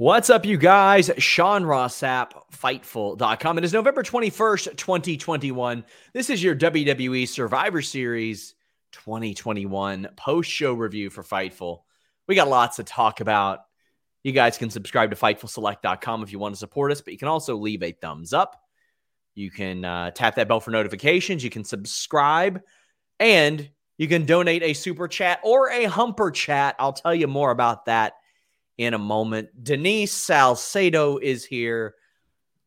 What's up, you guys? Sean Ross Sapp, Fightful.com. It is November 21st, 2021. This is your WWE Survivor Series 2021 post show review for Fightful. We got lots to talk about. You guys can subscribe to FightfulSelect.com if you want to support us, but you can also leave a thumbs up. You can uh, tap that bell for notifications. You can subscribe and you can donate a super chat or a humper chat. I'll tell you more about that in a moment. Denise Salcedo is here,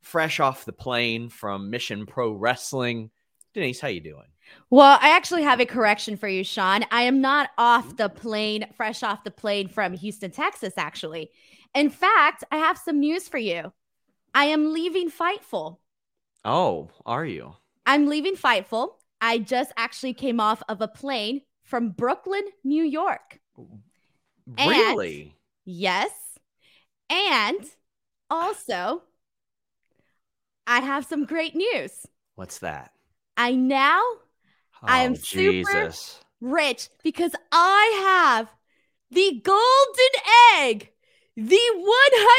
fresh off the plane from Mission Pro Wrestling. Denise, how you doing? Well, I actually have a correction for you, Sean. I am not off the plane, fresh off the plane from Houston, Texas, actually. In fact, I have some news for you. I am leaving Fightful. Oh, are you? I'm leaving Fightful. I just actually came off of a plane from Brooklyn, New York. Really? And Yes. And also, I have some great news. What's that? I now Oh, I am oh, super Jesus. rich because I have the golden egg, the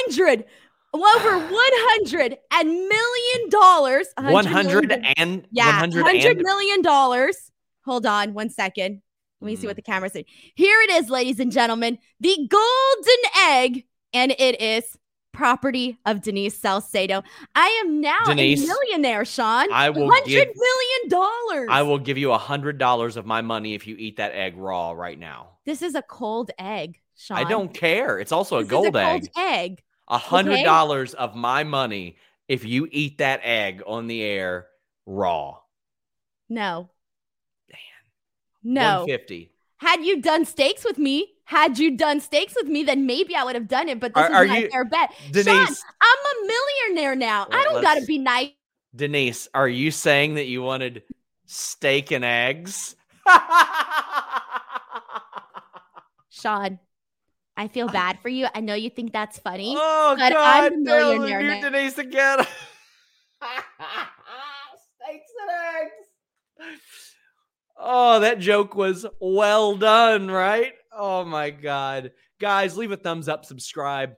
100 over 100 and million dollars. 100 million- and yeah, 100 100 and million dollars. Hold on one second. Let me see Mm. what the camera saying. Here it is, ladies and gentlemen, the golden egg, and it is property of Denise Salcedo. I am now Denise, a millionaire, Sean. I will hundred give- million dollars. I will give you a hundred dollars of my money if you eat that egg raw right now. This is a cold egg, Sean. I don't care. It's also a This is gold cold egg. egg. A hundred dollars of my money if you eat that egg on the air raw. No. No. One fifty. Had you done steaks with me, had you done steaks with me, then maybe I would have done it. But this Are- is are my you- fair bet. Sean, I'm a millionaire now. I don't gotta be nice. Denise, are you saying that you wanted steak and eggs? Sean, I feel bad for you. I know you think that's funny. oh But God! I'm no, millionaire now. Denise again. Steaks and eggs. Oh, that joke was well done, right? Oh my God. Guys, leave a thumbs up, subscribe,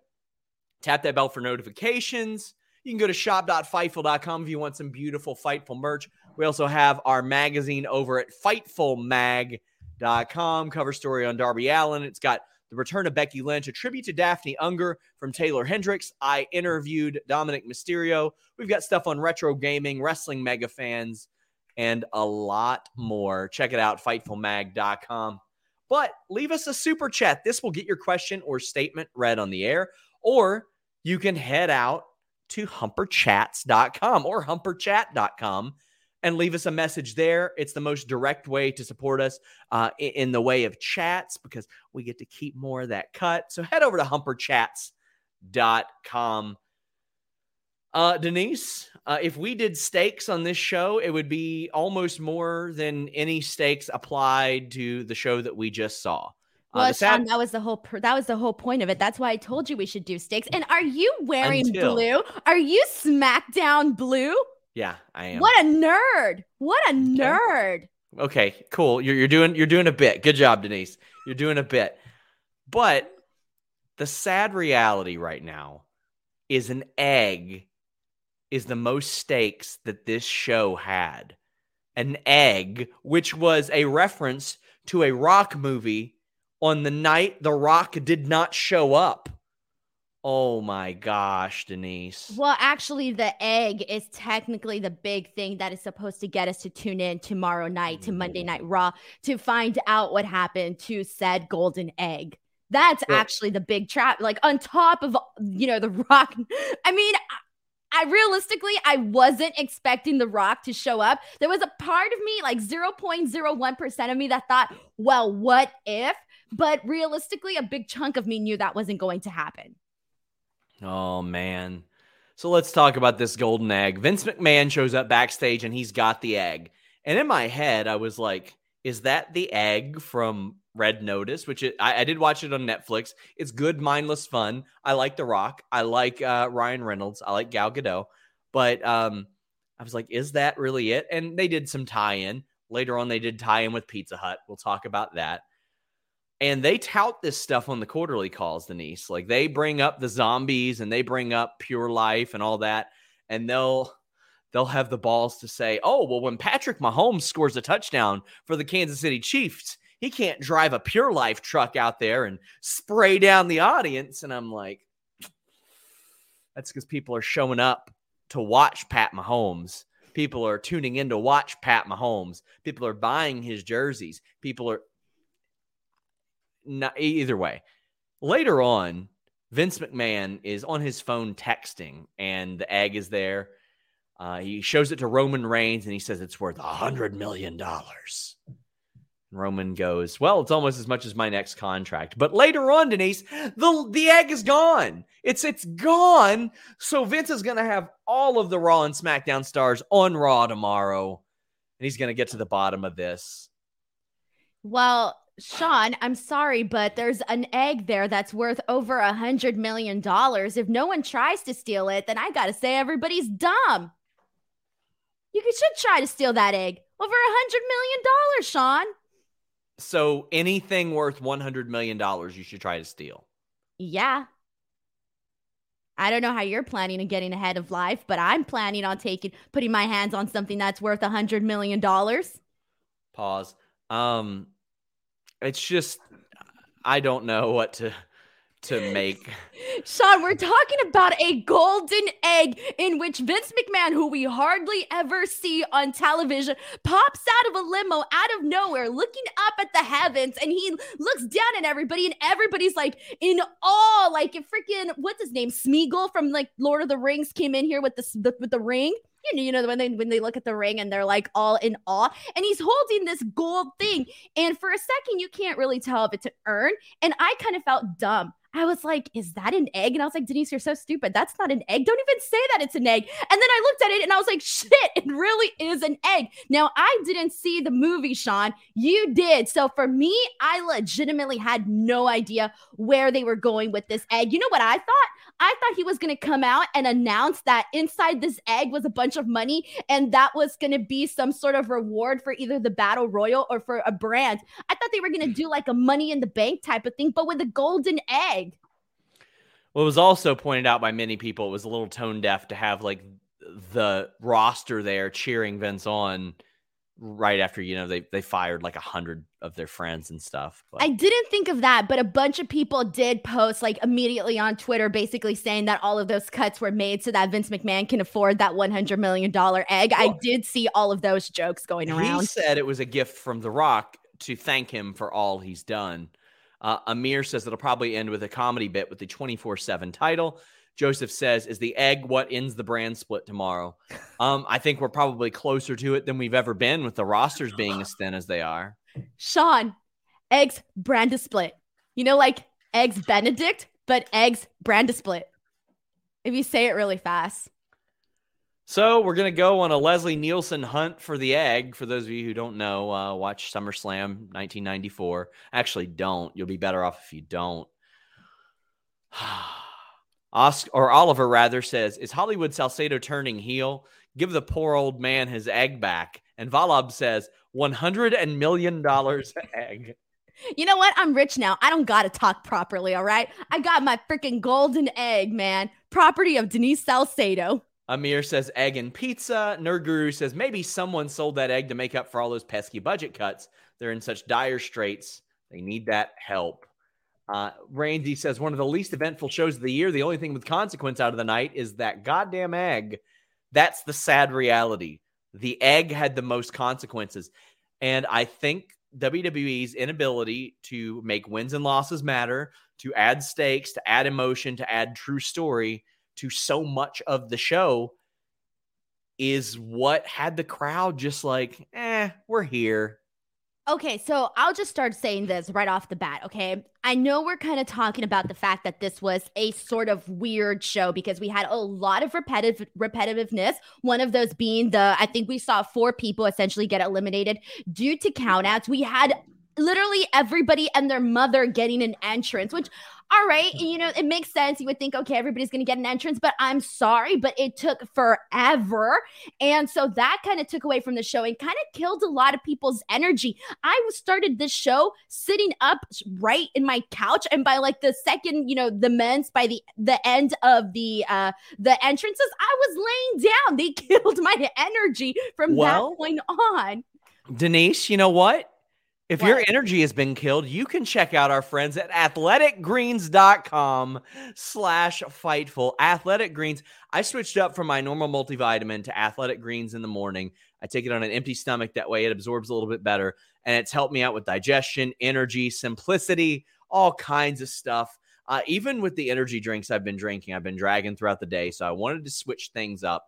tap that bell for notifications. You can go to shop.fightful.com if you want some beautiful Fightful merch. We also have our magazine over at fightfulmag.com. Cover story on Darby Allin. It's got the return of Becky Lynch, a tribute to Daffney Unger from Taylor Hendricks. I interviewed Dominik Mysterio. We've got stuff on retro gaming, wrestling mega fans, and a lot more. Check it out, fightfulmag.com. But leave us a super chat. This will get your question or statement read on the air. Or you can head out to humperchats.com or humperchat.com and leave us a message there. It's the most direct way to support us uh, in the way of chats because we get to keep more of that cut. So head over to humperchats.com. Uh, Denise, uh, if we did stakes on this show, it would be almost more than any stakes applied to the show that we just saw. Uh, Well, sad- that was the whole pr- that was the whole point of it. That's why I told you we should do stakes. And are you wearing Until- blue? Are you SmackDown blue? yeah, I am. What a nerd! What a nerd! Okay, cool. You're, you're doing you're doing a bit. Good job, Denise. You're doing a bit. But the sad reality right now is an egg is the most stakes that this show had. An egg, which was a reference to a rock movie on the night the rock did not show up. Oh my gosh, Denise. Well, actually, the egg is technically the big thing that is supposed to get us to tune in tomorrow night to Monday Mm-hmm. Night Raw to find out what happened to said golden egg. That's actually the big trap. Like on top of you know the Rock. I mean, I, realistically I wasn't expecting the Rock to show up. There was a part of me, like zero point zero one percent of me, that thought, well, what if? But realistically, a big chunk of me knew that wasn't going to happen. Oh man. So let's talk about this golden egg. Vince McMahon shows up backstage and he's got the egg. And in my head, I was like, is that the egg from Red Notice? Which it, I, I did watch it on Netflix. It's good, mindless fun. I like The Rock. I like uh, Ryan Reynolds. I like Gal Gadot. But um, I was like, is that really it? And they did some tie in. Later on, they did tie in with Pizza Hut. We'll talk about that and they tout this stuff on the quarterly calls denise like they bring up the zombies and they bring up pure life and all that and they'll they'll have the balls to say oh well when patrick mahomes scores a touchdown for the kansas city chiefs he can't drive a pure life truck out there and spray down the audience and i'm like that's because people are showing up to watch pat mahomes people are tuning in to watch pat mahomes people are buying his jerseys people are not either way. Later on, Vince McMahon is on his phone texting, and the egg is there. Uh, he shows it to Roman Reigns, and he says it's worth a hundred million dollars. Roman goes, "Well, it's almost as much as my next contract." But later on, Denise, the the egg is gone. It's it's gone. So Vince is to have all of the Raw and SmackDown stars on Raw tomorrow, and he's to get to the bottom of this. Well, Sean, I'm sorry, but there's an egg there that's worth over a hundred million dollars. If no one tries to steal it, then I gotta say everybody's dumb. You should try to steal that egg. Over a hundred million dollars, Sean. So anything worth one hundred million dollars, you should try to steal. Yeah. I don't know how you're planning on getting ahead of life, but I'm planning on taking putting my hands on something that's worth a hundred million dollars. Pause. Um, it's just I don't know what to to make. Sean, we're talking about a golden egg in which Vince McMahon, who we hardly ever see on television, pops out of a limo out of nowhere, looking up at the heavens, and he looks down at everybody, and everybody's like in awe. Like freaking what's his name, Smeagol from like Lord of the Rings came in here with the the- with the ring. You know, you know when they when they look at the ring and they're like all in awe, and he's holding this gold thing, and for a second you can't really tell if it's an urn, and I kind of felt dumb. I was like, is that an egg? And I was like, Denise, you're so stupid. That's not an egg. Don't even say that it's an egg. And then I looked at it and I was like, shit, it really is an egg. Now, I didn't see the movie, Sean. You did. So for me, I legitimately had no idea where they were going with this egg. You know what I thought? I thought he was going to come out and announce that inside this egg was a bunch of money and that was going to be some sort of reward for either the battle royal or for a brand. I thought they were going to do like a money in the bank type of thing, but with a golden egg. Well, it was also pointed out by many people it was a little tone deaf to have like the roster there cheering Vince on right after you know they they fired like a hundred of their friends and stuff. But I didn't think of that, but a bunch of people did post like immediately on Twitter, basically saying that all of those cuts were made so that Vince McMahon can afford that $100 million egg. I did see all of those jokes going around. he said it was a gift from The Rock to thank him for all he's done. Uh, Amir says it'll probably end with a comedy bit with the 24 7 title. Joseph says, Is the egg what ends the brand split tomorrow? Um, I think we're probably closer to it than we've ever been with the rosters being as thin as they are. Sean, eggs brand to split. You know, like eggs Benedict, but eggs brand to split. If you say it really fast. So we're gonna go on a Leslie Nielsen hunt for the egg. For those of you who don't know, uh, watch SummerSlam 1994. Actually, don't. You'll be better off if you don't. Oscar or Oliver rather says, "Is Hollywood Salcedo turning heel? Give the poor old man his egg back." And Valab says, "100 and million dollars egg." You know what? I'm rich now. I don't gotta talk properly, all right? I got my freaking golden egg, man. Property of Denise Salcedo. Amir says egg and pizza. Nerd Guru says maybe someone sold that egg to make up for all those pesky budget cuts. They're in such dire straits. They need that help. Uh, Randy says one of the least eventful shows of the year. The only thing with consequence out of the night is that goddamn egg. That's the sad reality. The egg had the most consequences. And I think WWE's inability to make wins and losses matter, to add stakes, to add emotion, to add true story to so much of the show is what had the crowd just like, eh, we're here. Okay, so I'll just start saying this right off the bat, okay? I know we're kind of talking about the fact that this was a sort of weird show because we had a lot of repetitive repetitiveness. One of those being the I think we saw four people essentially get eliminated due to countouts. We had literally everybody and their mother getting an entrance, which all right, you know, it makes sense. You would think, okay, everybody's going to get an entrance, but I'm sorry, but it took forever. And so that kind of took away from the show and kind of killed a lot of people's energy. I started this show sitting up right in my couch. And by like the second, you know, the men's by the the end of the uh the entrances, I was laying down. They killed my energy from well, that point on. Denise, you know what? If what? your energy has been killed, you can check out our friends at athleticgreens.com slash fightful. Athletic Greens. I switched up from my normal multivitamin to Athletic Greens in the morning. I take it on an empty stomach. That way it absorbs a little bit better. And it's helped me out with digestion, energy, simplicity, all kinds of stuff. Uh, even with the energy drinks I've been drinking, I've been dragging throughout the day. So I wanted to switch things up.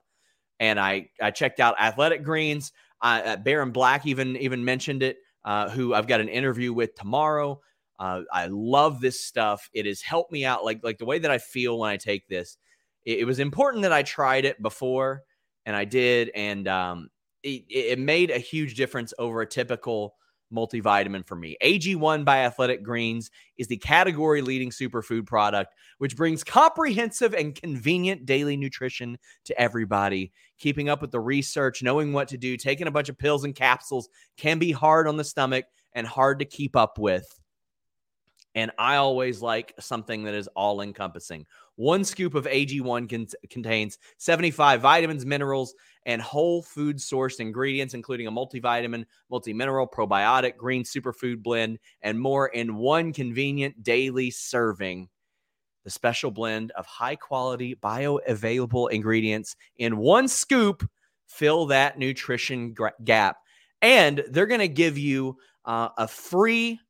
And I, I checked out Athletic Greens. Uh, Baron Black even even mentioned it uh, who I've got an interview with tomorrow. Uh, I love this stuff. It has helped me out. Like like the way that I feel when I take this. It, it was important that I tried it before, and I did, and um, it, it made a huge difference over a typical multivitamin for me. AG1 by Athletic Greens is the category leading superfood product, which brings comprehensive and convenient daily nutrition to everybody. Keeping up with the research, knowing what to do, taking a bunch of pills and capsules can be hard on the stomach and hard to keep up with. And I always like something that is all encompassing. One scoop of AG1 con- contains 75 vitamins, minerals, and whole food sourced ingredients, including a multivitamin, multi mineral, probiotic, green superfood blend, and more in one convenient daily serving. The special blend of high quality, bioavailable ingredients in one scoop fill that nutrition gap. And they're going to give you uh, a free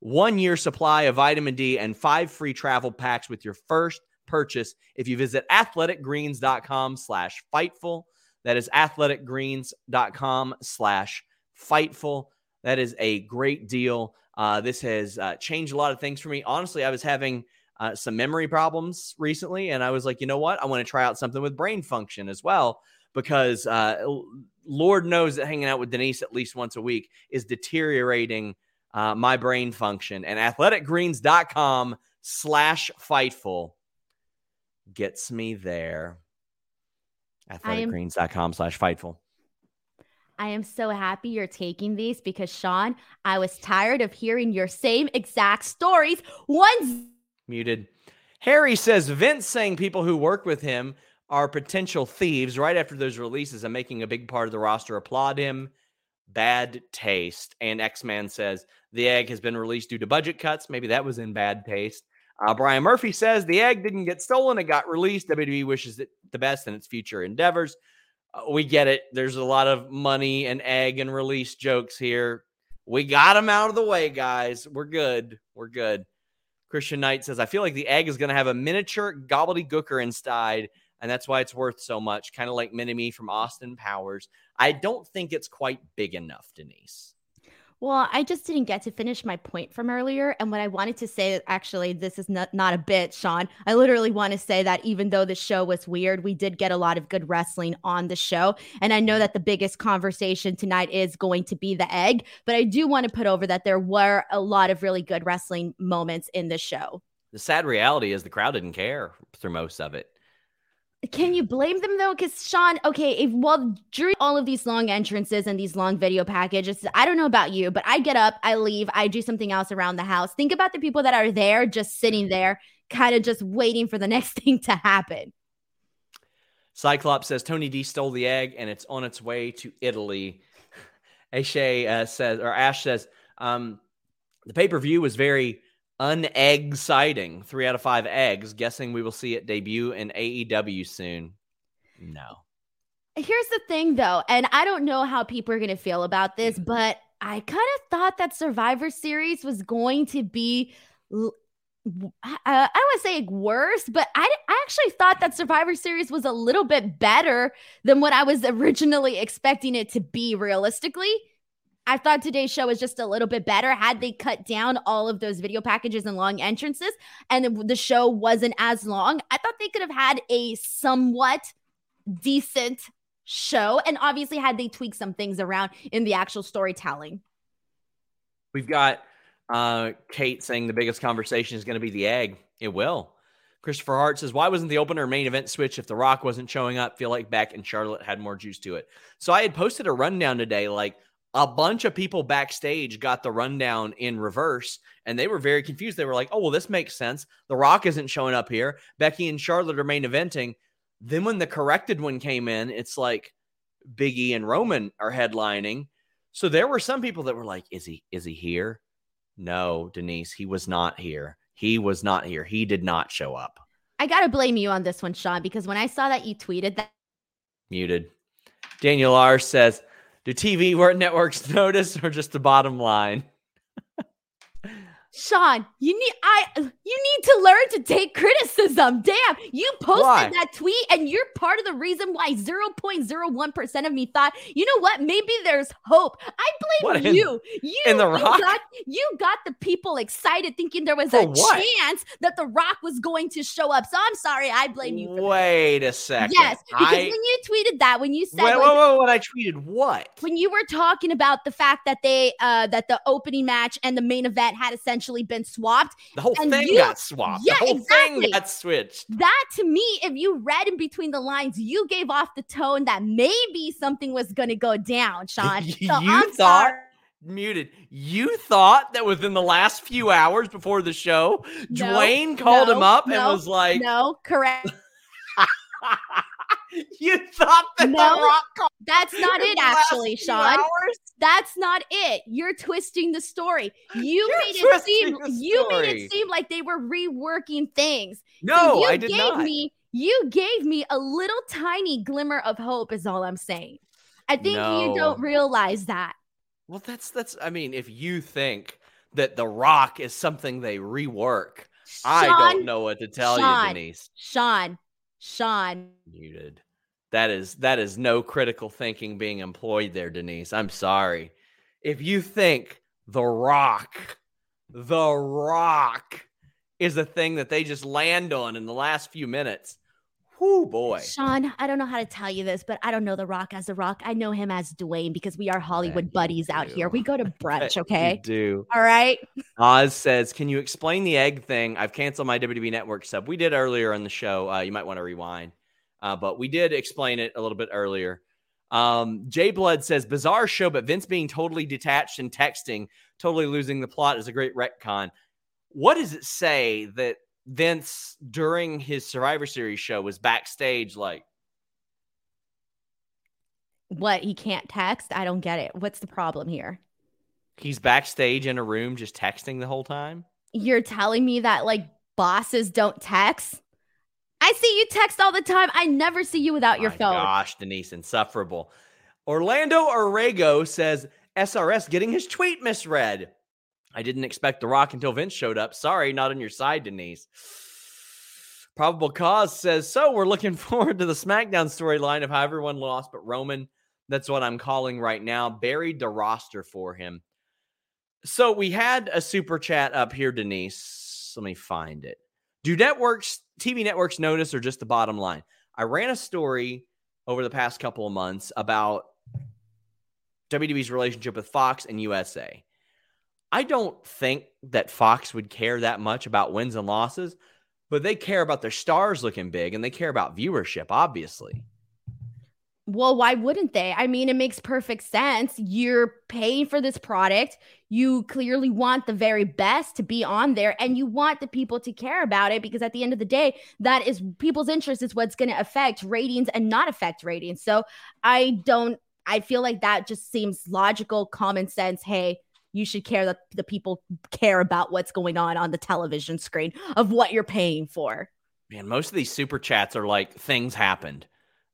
one year supply of vitamin D and five free travel packs with your first purchase if you visit athleticgreens.com slash fightful. That is athleticgreens.com slash fightful. That is a great deal. Uh, this has uh, changed a lot of things for me. Honestly, I was having uh, some memory problems recently, and I was like, you know what? I want to try out something with brain function as well because uh, Lord knows that hanging out with Denise at least once a week is deteriorating uh, my brain function. And athleticgreens.com slash fightful gets me there athleticgreens.com slash fightful. I am so happy you're taking these because Sean, I was tired of hearing your same exact stories. One's muted. Harry says Vince saying people who work with him are potential thieves right after those releases and making a big part of the roster applaud him. Bad taste. And X Man says the egg has been released due to budget cuts. Maybe that was in bad taste. Uh, Brian Murphy says the egg didn't get stolen; it got released. WWE wishes it the best in its future endeavors. Uh, we get it. There's a lot of money and egg and release jokes here. We got them out of the way, guys. We're good. We're good. Christian Knight says, I feel like the egg is going to have a miniature gobbledygooker inside, and that's why it's worth so much, kind of like Mini-Me from Austin Powers. I don't think it's quite big enough, Denise. Well, I just didn't get to finish my point from earlier. And what I wanted to say, actually, this is not, not a bit, Sean. I literally want to say that even though the show was weird, we did get a lot of good wrestling on the show. And I know that the biggest conversation tonight is going to be the egg, but I do want to put over that there were a lot of really good wrestling moments in the show. The sad reality is the crowd didn't care through most of it. Can you blame them though? Because Sean, okay, if well during all of these long entrances and these long video packages, I don't know about you, but I get up, I leave, I do something else around the house. Think about the people that are there, just sitting there, kind of just waiting for the next thing to happen. Cyclops says Tony D stole the egg and it's on its way to Italy. Ashay uh, says, or Ash says, um, the pay per view was very Unegg sighting. Three out of five eggs. Guessing we will see it debut in AEW soon. No. Here's the thing, though, and I don't know how people are going to feel about this, but I kind of thought that Survivor Series was going to be. Uh, I don't want to say worse, but I, I actually thought that Survivor Series was a little bit better than what I was originally expecting it to be realistically. I thought today's show was just a little bit better had they cut down all of those video packages and long entrances and the show wasn't as long. I thought they could have had a somewhat decent show. And obviously, had they tweaked some things around in the actual storytelling. We've got uh, Kate saying the biggest conversation is going to be the egg. It will. Christopher Hart says, Why wasn't the opener main event switch if The Rock wasn't showing up? Feel like Beck and Charlotte had more juice to it. So I had posted a rundown today, like, a bunch of people backstage got the rundown in reverse and they were very confused. They were like, oh, well, this makes sense. The Rock isn't showing up here. Becky and Charlotte are main eventing. Then when the corrected one came in, it's like Biggie and Roman are headlining. So there were some people that were like, is he is he here? No, Denise, he was not here. He was not here. He did not show up. I got to blame you on this one, Sean, because when I saw that you tweeted that muted. Daniel R says, do TV networks notice or just the bottom line? Sean, you need I you need to learn to take criticism. Damn, you posted why? that tweet and you're part of the reason why 0.01% of me thought, you know what? Maybe there's hope. I blame what, you. you in the rock. You got, you got the people excited thinking there was For a what? chance that the rock was going to show up. So I'm sorry, I blame you. Wait that. a second. Yes, because I... when you tweeted that, when you said wait, like, wait, wait, when I tweeted what? When you were talking about the fact that they uh that the opening match and the main event had essentially essentially been swapped. The whole thing you, got swapped. Yeah, the whole exactly. thing got switched. That to me, if you read in between the lines, you gave off the tone that maybe something was going to go down, Sean. So you I'm thought. Sorry. Muted. You thought that within the last few hours before the show, no, Dwayne called no, him up no, and was like, "No, correct." you thought that no, the rock that's not it actually sean. hours? that's not it. You're twisting the story. You you're made it seem you made it seem like they were reworking things. No so i did not. me you gave me a little tiny glimmer of hope is all i'm saying. I think no. you don't realize that. Well that's that's i mean if you think that the rock is something they rework Sean, I don't know what to tell Sean, you, Denise. Sean, Sean. Muted. That is that is no critical thinking being employed there, Denise. I'm sorry. If you think The Rock, The Rock is a thing that they just land on in the last few minutes, Whoo boy. Sean, I don't know how to tell you this, but I don't know The Rock as The Rock. I know him as Dwayne because we are Hollywood buddies out here. We go to brunch, okay? do. All right. Oz says, Can you explain the egg thing? I've canceled my WWE network sub. We did earlier on the show. Uh, you might want to rewind. Uh, but we did explain it a little bit earlier. Um, Jay Blood says, Bizarre show, but Vince being totally detached and texting, totally losing the plot is a great retcon. What does it say that Vince during his Survivor Series show was backstage like what he can't text? I don't get it. What's the problem here? He's backstage in a room just texting the whole time? You're telling me that like bosses don't text? I see you text all the time. I never see you without your phone. Gosh, Denise, insufferable. Orlando Orrego says SRS getting his tweet misread. I didn't expect The Rock until Vince showed up. Sorry, not on your side, Denise. Probable Cause says, So we're looking forward to the SmackDown storyline of how everyone lost, but Roman, that's what I'm calling right now, buried the roster for him. So we had a super chat up here, Denise. Let me find it. Do networks, TV networks notice or just the bottom line? I ran a story over the past couple of months about WWE's relationship with Fox and USA. I don't think that Fox would care that much about wins and losses, but they care about their stars looking big and they care about viewership, obviously. Well, why wouldn't they? I mean, it makes perfect sense. You're paying for this product. You clearly want the very best to be on there and you want the people to care about it because at the end of the day, that is people's interest is what's going to affect ratings and not affect ratings. So I don't, I feel like that just seems logical, common sense. Hey, you should care that the people care about what's going on on the television screen of what you're paying for. Man, most of these super chats are like things happened.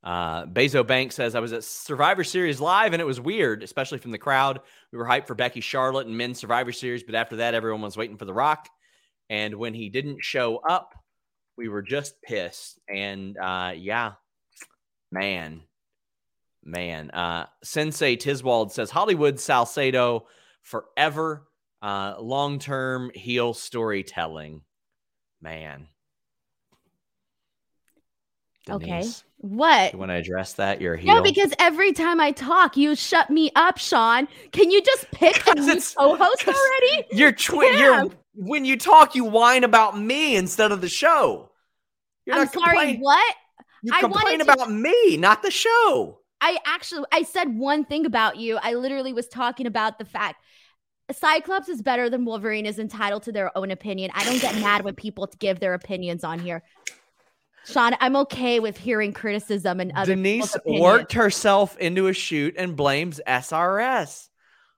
Uh, Bezo Bank says, I was at Survivor Series live and it was weird, especially from the crowd. We were hyped for Becky Charlotte and men's Survivor Series, but after that, everyone was waiting for The Rock. And when he didn't show up, we were just pissed. And uh, yeah, man, man. Uh, Sensei Tiswald says, Hollywood Salcedo forever, uh, long term heel storytelling. Man. Denise. Okay. What? You want to address that? You're heel. No, because every time I talk, you shut me up, Sean. Can you just pick a new co-host already? You're, twi- you're when you talk, you whine about me instead of the show. You're I'm sorry. What? You complain to- about me, not the show. I actually I said one thing about you. I literally was talking about the fact Cyclops is better than Wolverine is entitled to their own opinion. I don't get mad when people give their opinions on here. Sean, I'm okay with hearing criticism and other. Denise worked herself into a shoot and blames SRS.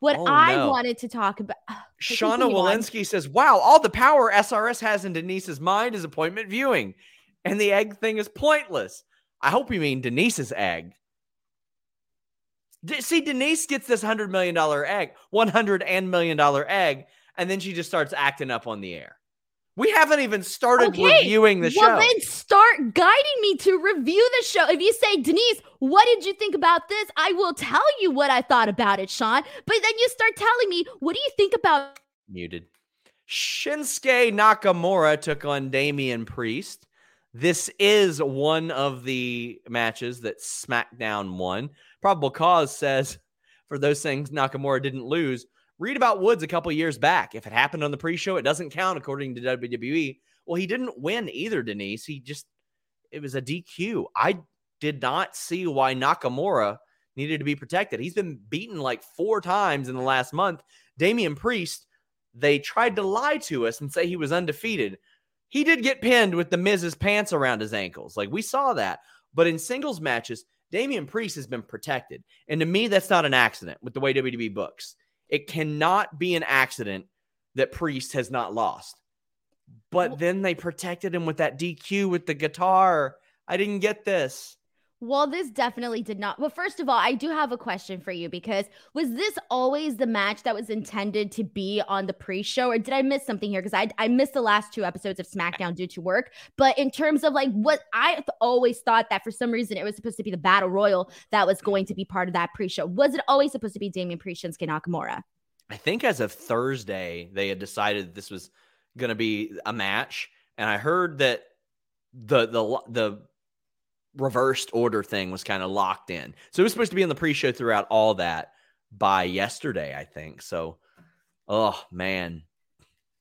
What oh, I no. wanted to talk about. Shauna Walensky says, "Wow, all the power SRS has in Denise's mind is appointment viewing, and the egg thing is pointless." I hope you mean Denise's egg. See, Denise gets this hundred million dollar egg, one hundred and million dollar egg, and then she just starts acting up on the air. We haven't even started okay. reviewing the well, show. Well, then start guiding me to review the show. If you say, Denise, what did you think about this? I will tell you what I thought about it, Sean. But then you start telling me, what do you think about? Muted. Shinsuke Nakamura took on Damian Priest. This is one of the matches that SmackDown won. Probable Cause says for those things Nakamura didn't lose Read about Woods a couple years back. If it happened on the pre-show, it doesn't count according to WWE. Well, he didn't win either, Denise. He just it was a DQ. I did not see why Nakamura needed to be protected. He's been beaten like four times in the last month. Damian Priest, they tried to lie to us and say he was undefeated. He did get pinned with the Miz's pants around his ankles. Like we saw that. But in singles matches, Damian Priest has been protected. And to me, that's not an accident with the way WWE books. It cannot be an accident that Priest has not lost. But then they protected him with that DQ with the guitar. I didn't get this. Well, this definitely did not. Well, first of all, I do have a question for you because was this always the match that was intended to be on the pre-show, or did I miss something here? Because I I missed the last two episodes of SmackDown due to work. But in terms of like what I th- always thought that for some reason it was supposed to be the Battle Royal that was going to be part of that pre-show. Was it always supposed to be Damian Priest Shinsuke Nakamura? I think as of Thursday they had decided this was going to be a match, and I heard that the the the reversed order thing was kind of locked in. So it was supposed to be in the pre-show throughout all that by yesterday, I think. So, oh man,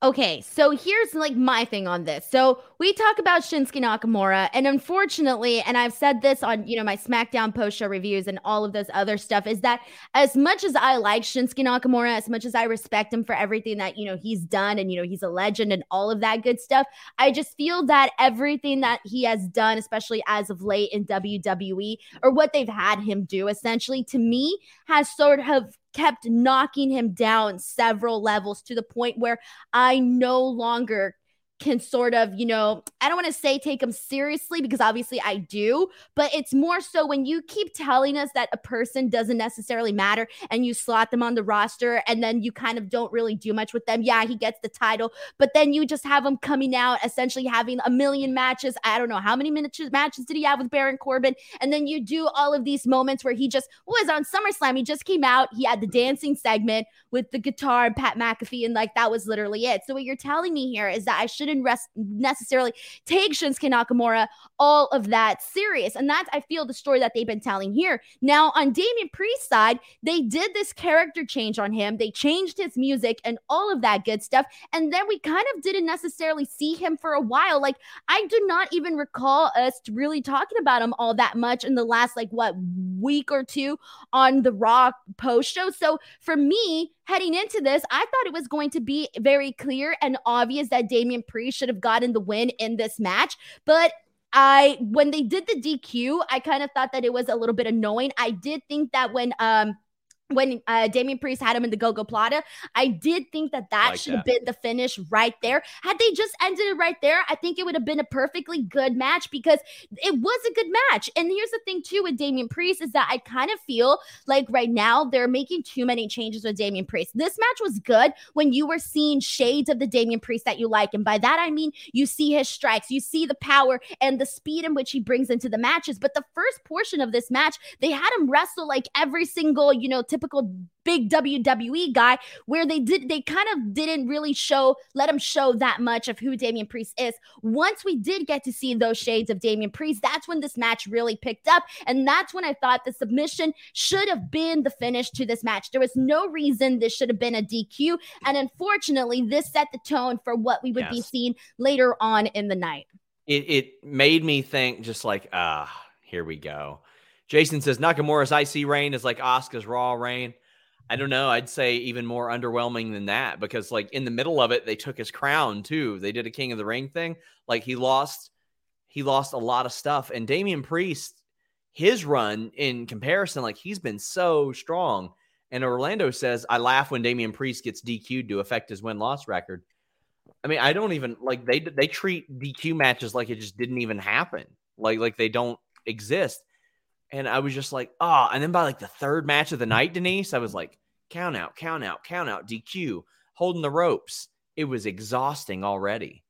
Okay, so here's like my thing on this. So we talk about Shinsuke Nakamura, and unfortunately, and I've said this on you know my SmackDown post show reviews and all of this other stuff, is that as much as I like Shinsuke Nakamura, as much as I respect him for everything that you know he's done, and you know he's a legend and all of that good stuff, I just feel that everything that he has done, especially as of late in WWE, or what they've had him do, essentially to me, has sort of kept knocking him down several levels to the point where I no longer can sort of, you know, I don't want to say take them seriously because obviously I do, but it's more so when you keep telling us that a person doesn't necessarily matter and you slot them on the roster and then you kind of don't really do much with them. Yeah, he gets the title, but then you just have him coming out essentially having a million matches. I don't know how many minutes matches did he have with Baron Corbin? And then you do all of these moments where he just was on SummerSlam. He just came out, he had the dancing segment with the guitar and Pat McAfee, and like that was literally it. So what you're telling me here is that I shouldn't rest necessarily take Shinsuke Nakamura all of that serious. And that's, I feel, the story that they've been telling here. Now, on Damian Priest's side, they did this character change on him. They changed his music and all of that good stuff. And then we kind of didn't necessarily see him for a while. Like, I do not even recall us really talking about him all that much in the last, like, what, week or two on the Raw post show. So for me, heading into this, I thought it was going to be very clear and obvious that Damian Priest should have gotten the win in this match. But I when they did the DQ, I kind of thought that it was a little bit annoying. I did think that when um when uh, Damian Priest had him in the Go Go Gogoplata. I did think that that Like should have been the finish right there. Had they just ended it right there, I think it would have been a perfectly good match because it was a good match. And here's the thing too with Damian Priest is that I kind of feel like right now they're making too many changes with Damian Priest. This match was good when you were seeing shades of the Damian Priest that you like, and by that I mean you see his strikes, you see the power and the speed in which he brings into the matches. But the first portion of this match, they had him wrestle like every single, you know, typical big WWE guy, where they did they kind of didn't really show, let him show that much of who Damian Priest is. Once we did get to see those shades of Damian Priest, that's when this match really picked up. And that's when I thought the submission should have been the finish to this match. There was no reason this should have been a DQ. And unfortunately, this set the tone for what we would be Yes. seeing later on in the night. it, it made me think just like ah here we go jason says nakamura's ic reign is like Oscar's raw reign. I don't know. I'd say even more underwhelming than that because like in the middle of it they took his crown too. They did a king of the ring thing. Like he lost he lost a lot of stuff. And Damian priest his run in comparison like he's been so strong. And orlando says i laugh when Damian priest gets dq'd to affect his win-loss record. I mean, I don't even like they they treat DQ matches like it just didn't even happen, like like they don't exist. And I was just like, oh. And then by like the third match of the night, Denise, I was like, count out, count out, count out, DQ, holding the ropes. It was exhausting already.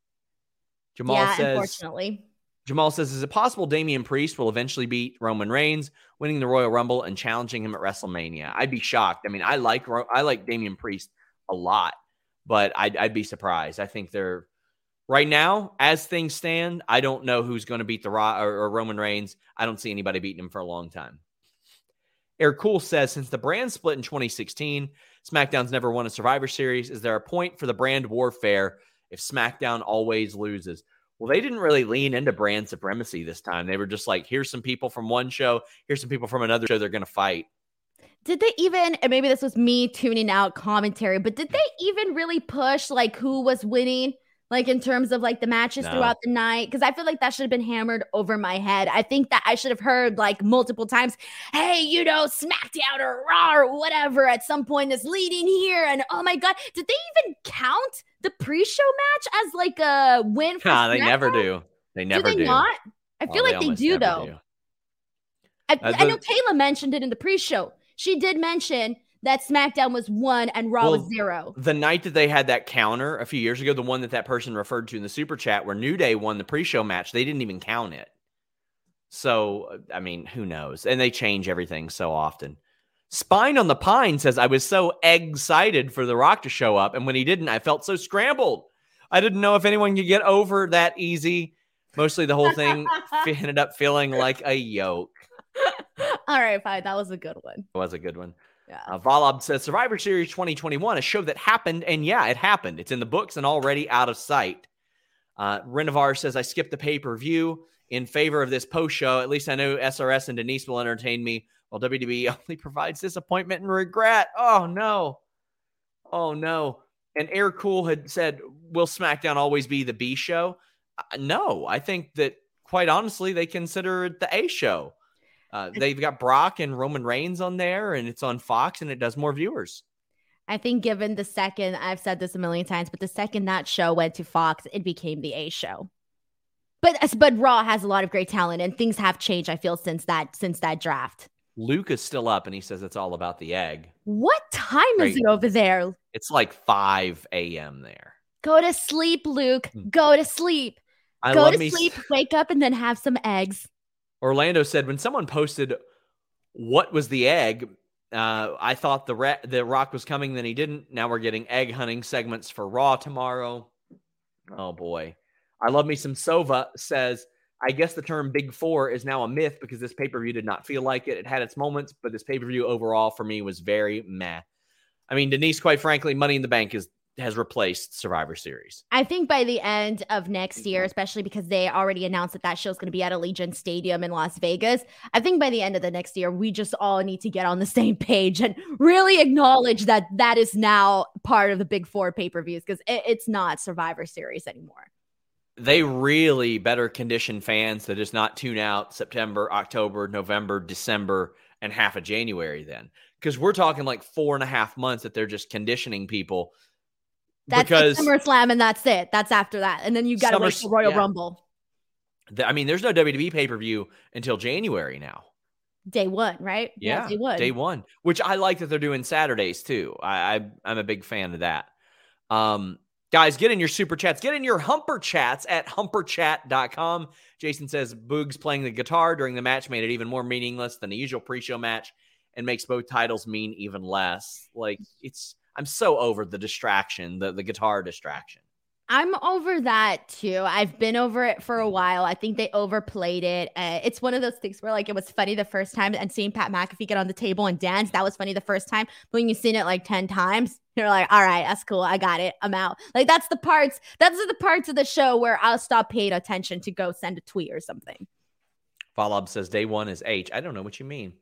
Jamal yeah, says, unfortunately. Jamal says, is it possible Damian Priest will eventually beat Roman Reigns, winning the Royal Rumble and challenging him at WrestleMania? I'd be shocked. I mean, I like I like Damian Priest a lot, but I'd, I'd be surprised. I think they're right now, as things stand, I don't know who's going to beat the or, or Roman Reigns. I don't see anybody beating him for a long time. Eric Cool says, since the brand split in 2016, SmackDown's never won a Survivor Series. Is there a point for the brand warfare if SmackDown always loses? Well, they didn't really lean into brand supremacy this time. They were just like, here's some people from one show, here's some people from another show they're going to fight. Did they even, and maybe this was me tuning out commentary, but did they even really push like who was winning? Like in terms of like the matches No. throughout the night? Because I feel like that should have been hammered over my head. I think that I should have heard like multiple times, hey, you know, SmackDown or Raw or whatever at some point is leading here. And oh my God, did they even count the pre show match as like a win for Nah, they never do. They never do do. they not? I Well, feel like they almost do though. do. I, I know Kayla mentioned it in the pre-show. She did mention that SmackDown was one and Raw was zero. The night that they had that counter a few years ago, the one that that person referred to in the super chat, where New Day won the pre-show match, they didn't even count it. So, I mean, who knows? And they change everything so often. Spine on the Pine says, I was so excited for The Rock to show up. And when he didn't, I felt so scrambled. I didn't know if anyone could get over that easy. Mostly the whole thing ended up feeling like a yoke. All right, fine. That was a good one. It was a good one. Yeah. Uh, Valab says Survivor Series 2021, a show that happened, and yeah, it happened. It's in the books and already out of sight. Uh, Renovar says I skipped the pay per view in favor of this post show. At least I know SRS and Denise will entertain me, while WWE only provides disappointment and regret. Oh no, oh no. And Air Cool had said, "Will SmackDown always be the B show?" Uh, no, I think that quite honestly, they consider it the A show. Uh, they've got Brock and Roman Reigns on there, and it's on Fox, and it does more viewers. I think given the second, I've said this a million times, but the second that show went to Fox, it became the A show. But but Raw has a lot of great talent, and things have changed. I feel since that since that draft. Luke is still up, and he says it's all about the egg. What time is Great. it over there? It's like 5 a.m. there. Go to sleep, Luke. Hmm. Go to sleep. I Go to me. sleep. Wake up, and then have some eggs. Orlando said when someone posted what was the egg, uh, I thought the ra- the Rock was coming, then he didn't. Now we're getting egg hunting segments for Raw tomorrow. Oh boy, I love me some Sova says. I guess the term Big Four is now a myth because this pay per view did not feel like it. It had its moments, but this pay per view overall for me was very meh. I mean, Denise, quite frankly, Money in the Bank is has replaced Survivor Series. I think by the end of next mm-hmm. year, especially because they already announced that that show is going to be at Allegiant Stadium in Las Vegas, I think by the end of the next year, we just all need to get on the same page and really acknowledge that that is now part of the Big Four pay per views because it, it's not Survivor Series anymore. they really better condition fans to just not tune out September, October, November, December, and half of January then. because we're talking like four and a half months that they're just conditioning people. That's because like SummerSlam, and that's it. That's after that, and then you got to for Royal yeah. Rumble the, I mean, there's no WWE pay per view until January now. day one, right? Yeah, day one. Day one, which I like that they're doing Saturdays too. I, I I'm a big fan of that. Um, guys, get in your super chats. Get in your humper chats at humperchat.com. Jason says Boogs playing the guitar during the match made it even more meaningless than the usual pre-show match and makes both titles mean even less. Like it's I'm so over the distraction, the the guitar distraction. I'm over that too. I've been over it for a while. I think they overplayed it. Uh, it's one of those things where like it was funny the first time and seeing Pat McAfee get on the table and dance, that was funny the first time. But when you've seen it like 10 times, you're like, all right, that's cool. I got it. I'm out. Like that's the parts, that's the parts of the show where I'll stop paying attention to go send a tweet or something. Falab says day one is H. I don't know what you mean.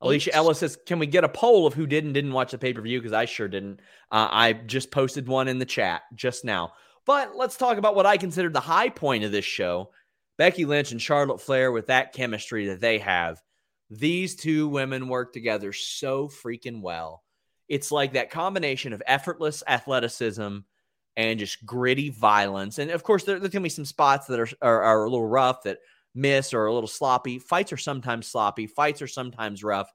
Alicia Ellis says, "Can we get a poll of who did and didn't watch the pay per view? Because I sure didn't. Uh, I just posted one in the chat just now. But let's talk about what I considered the high point of this show Becky Lynch and Charlotte Flair with that chemistry that they have. These two women work together so freaking well. It's like that combination of effortless athleticism and just gritty violence. And of course, there, there's going to be some spots that are, are, are a little rough that miss or a little sloppy. Fights are sometimes sloppy, fights are sometimes rough.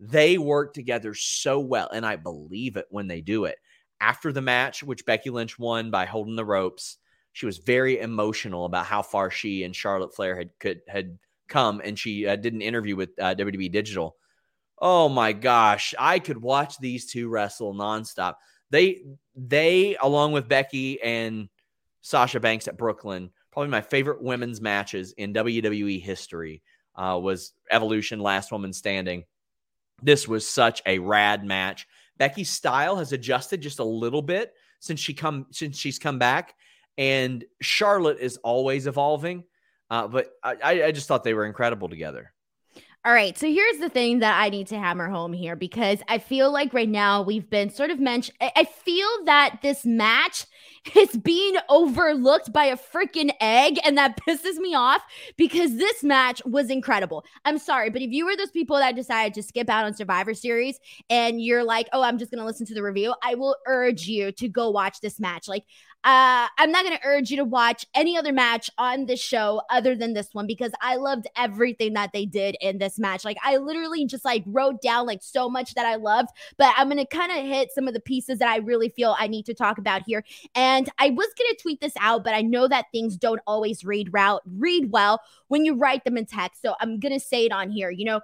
They work together so well. And I believe it when they do it after the match, which Becky Lynch won by holding the ropes, she was very emotional about how far she and Charlotte Flair had could had come, and she uh, did an interview with uh, WWE Digital. Oh my gosh, I could watch these two wrestle nonstop. They they along with Becky and Sasha Banks at Brooklyn, probably my favorite women's matches in WWE history uh, was Evolution Last Woman Standing. This was such a rad match. Becky's style has adjusted just a little bit since she come since she's come back, and Charlotte is always evolving. Uh, but I, I just thought they were incredible together. All right. So here's the thing that I need to hammer home here because I feel like right now we've been sort of mentioned. I feel that this match is being overlooked by a freaking egg. And that pisses me off because this match was incredible. I'm sorry, but if you were those people that decided to skip out on Survivor Series and you're like, oh, I'm just going to listen to the review, I will urge you to go watch this match. Like, uh, I'm not going to urge you to watch any other match on this show other than this one because I loved everything that they did in this match. Like I literally just like wrote down like so much that I loved, but I'm going to kind of hit some of the pieces that I really feel I need to talk about here. And I was going to tweet this out, but I know that things don't always read route read well when you write them in text. So I'm going to say it on here. You know,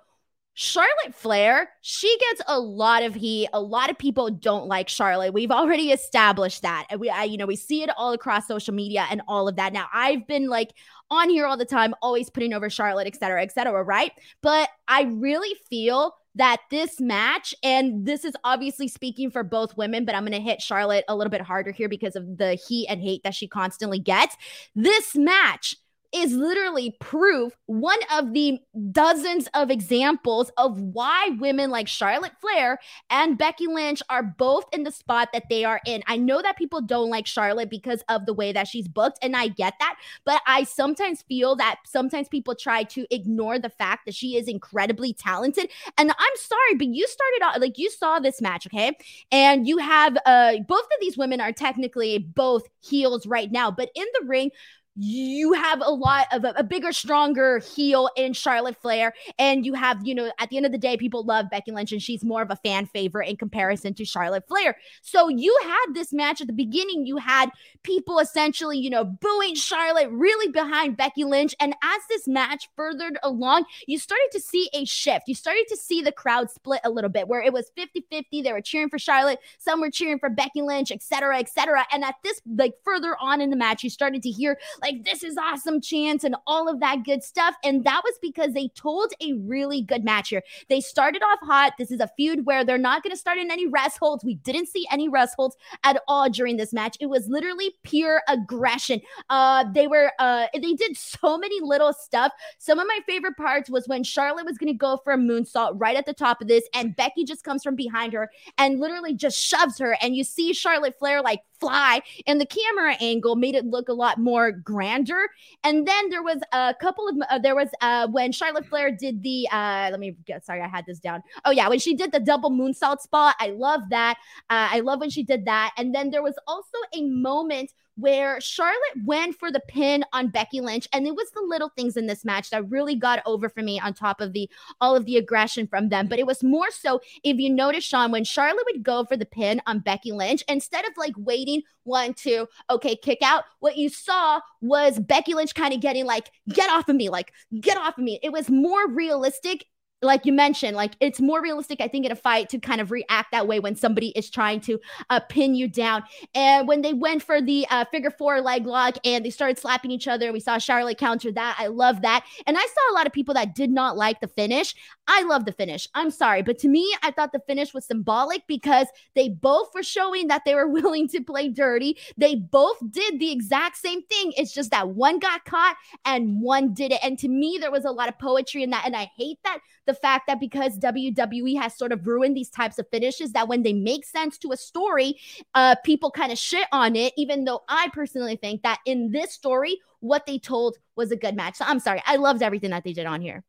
Charlotte Flair, she gets a lot of heat. A lot of people don't like Charlotte. We've already established that. And we, I, you know, we see it all across social media and all of that. Now, I've been like on here all the time, always putting over Charlotte, et cetera, et cetera, right? But I really feel that this match, and this is obviously speaking for both women, but I'm going to hit Charlotte a little bit harder here because of the heat and hate that she constantly gets. This match is literally proof, one of the dozens of examples of why women like Charlotte Flair and Becky Lynch are both in the spot that they are in. I know that people don't like Charlotte because of the way that she's booked, and I get that, but I sometimes feel that sometimes people try to ignore the fact that she is incredibly talented. And I'm sorry, but you started out like you saw this match, okay? And you have uh both of these women are technically both heels right now, but in the ring, you have a lot of a, a, bigger, stronger heel in Charlotte Flair. And you have, you know, at the end of the day, people love Becky Lynch and she's more of a fan favorite in comparison to Charlotte Flair. So you had this match at the beginning. You had people essentially, you know, booing Charlotte really behind Becky Lynch. And as this match furthered along, you started to see a shift. You started to see the crowd split a little bit where it was 50 50. They were cheering for Charlotte, some were cheering for Becky Lynch, etc., etc. And at this, like further on in the match, you started to hear, like, this is awesome chance and all of that good stuff. And that was because they told a really good match here. They started off hot. This is a feud where they're not going to start in any rest holds. We didn't see any rest holds at all during this match. It was literally pure aggression. Uh, they were, uh, they did so many little stuff. Some of my favorite parts was when Charlotte was going to go for a moonsault right at the top of this, and Becky just comes from behind her and literally just shoves her. And you see Charlotte Flair like fly, and the camera angle made it look a lot more grander. And then there was a couple of uh, there was uh when Charlotte Flair did the uh let me get sorry I had this down. Oh yeah, when she did the double moonsault spot, I love that. Uh, I love when she did that. And then there was also a moment where Charlotte went for the pin on Becky Lynch, and it was the little things in this match that really got over for me. On top of the all of the aggression from them, but it was more so if you notice, Sean, when Charlotte would go for the pin on Becky Lynch, instead of like waiting one, two, okay, kick out, what you saw was Becky Lynch kind of getting like, get off of me, like get off of me. It was more realistic like you mentioned, like it's more realistic, I think, in a fight to kind of react that way when somebody is trying to uh, pin you down. And when they went for the uh, figure four leg lock and they started slapping each other, we saw Charlotte counter that. I love that. And I saw a lot of people that did not like the finish. I love the finish. I'm sorry. But to me, I thought the finish was symbolic because they both were showing that they were willing to play dirty. They both did the exact same thing. It's just that one got caught and one did it. And to me, there was a lot of poetry in that. And I hate that the fact that because WWE has sort of ruined these types of finishes, that when they make sense to a story, uh, people kind of shit on it, even though I personally think that in this story, what they told was a good match. So I'm sorry. I loved everything that they did on here.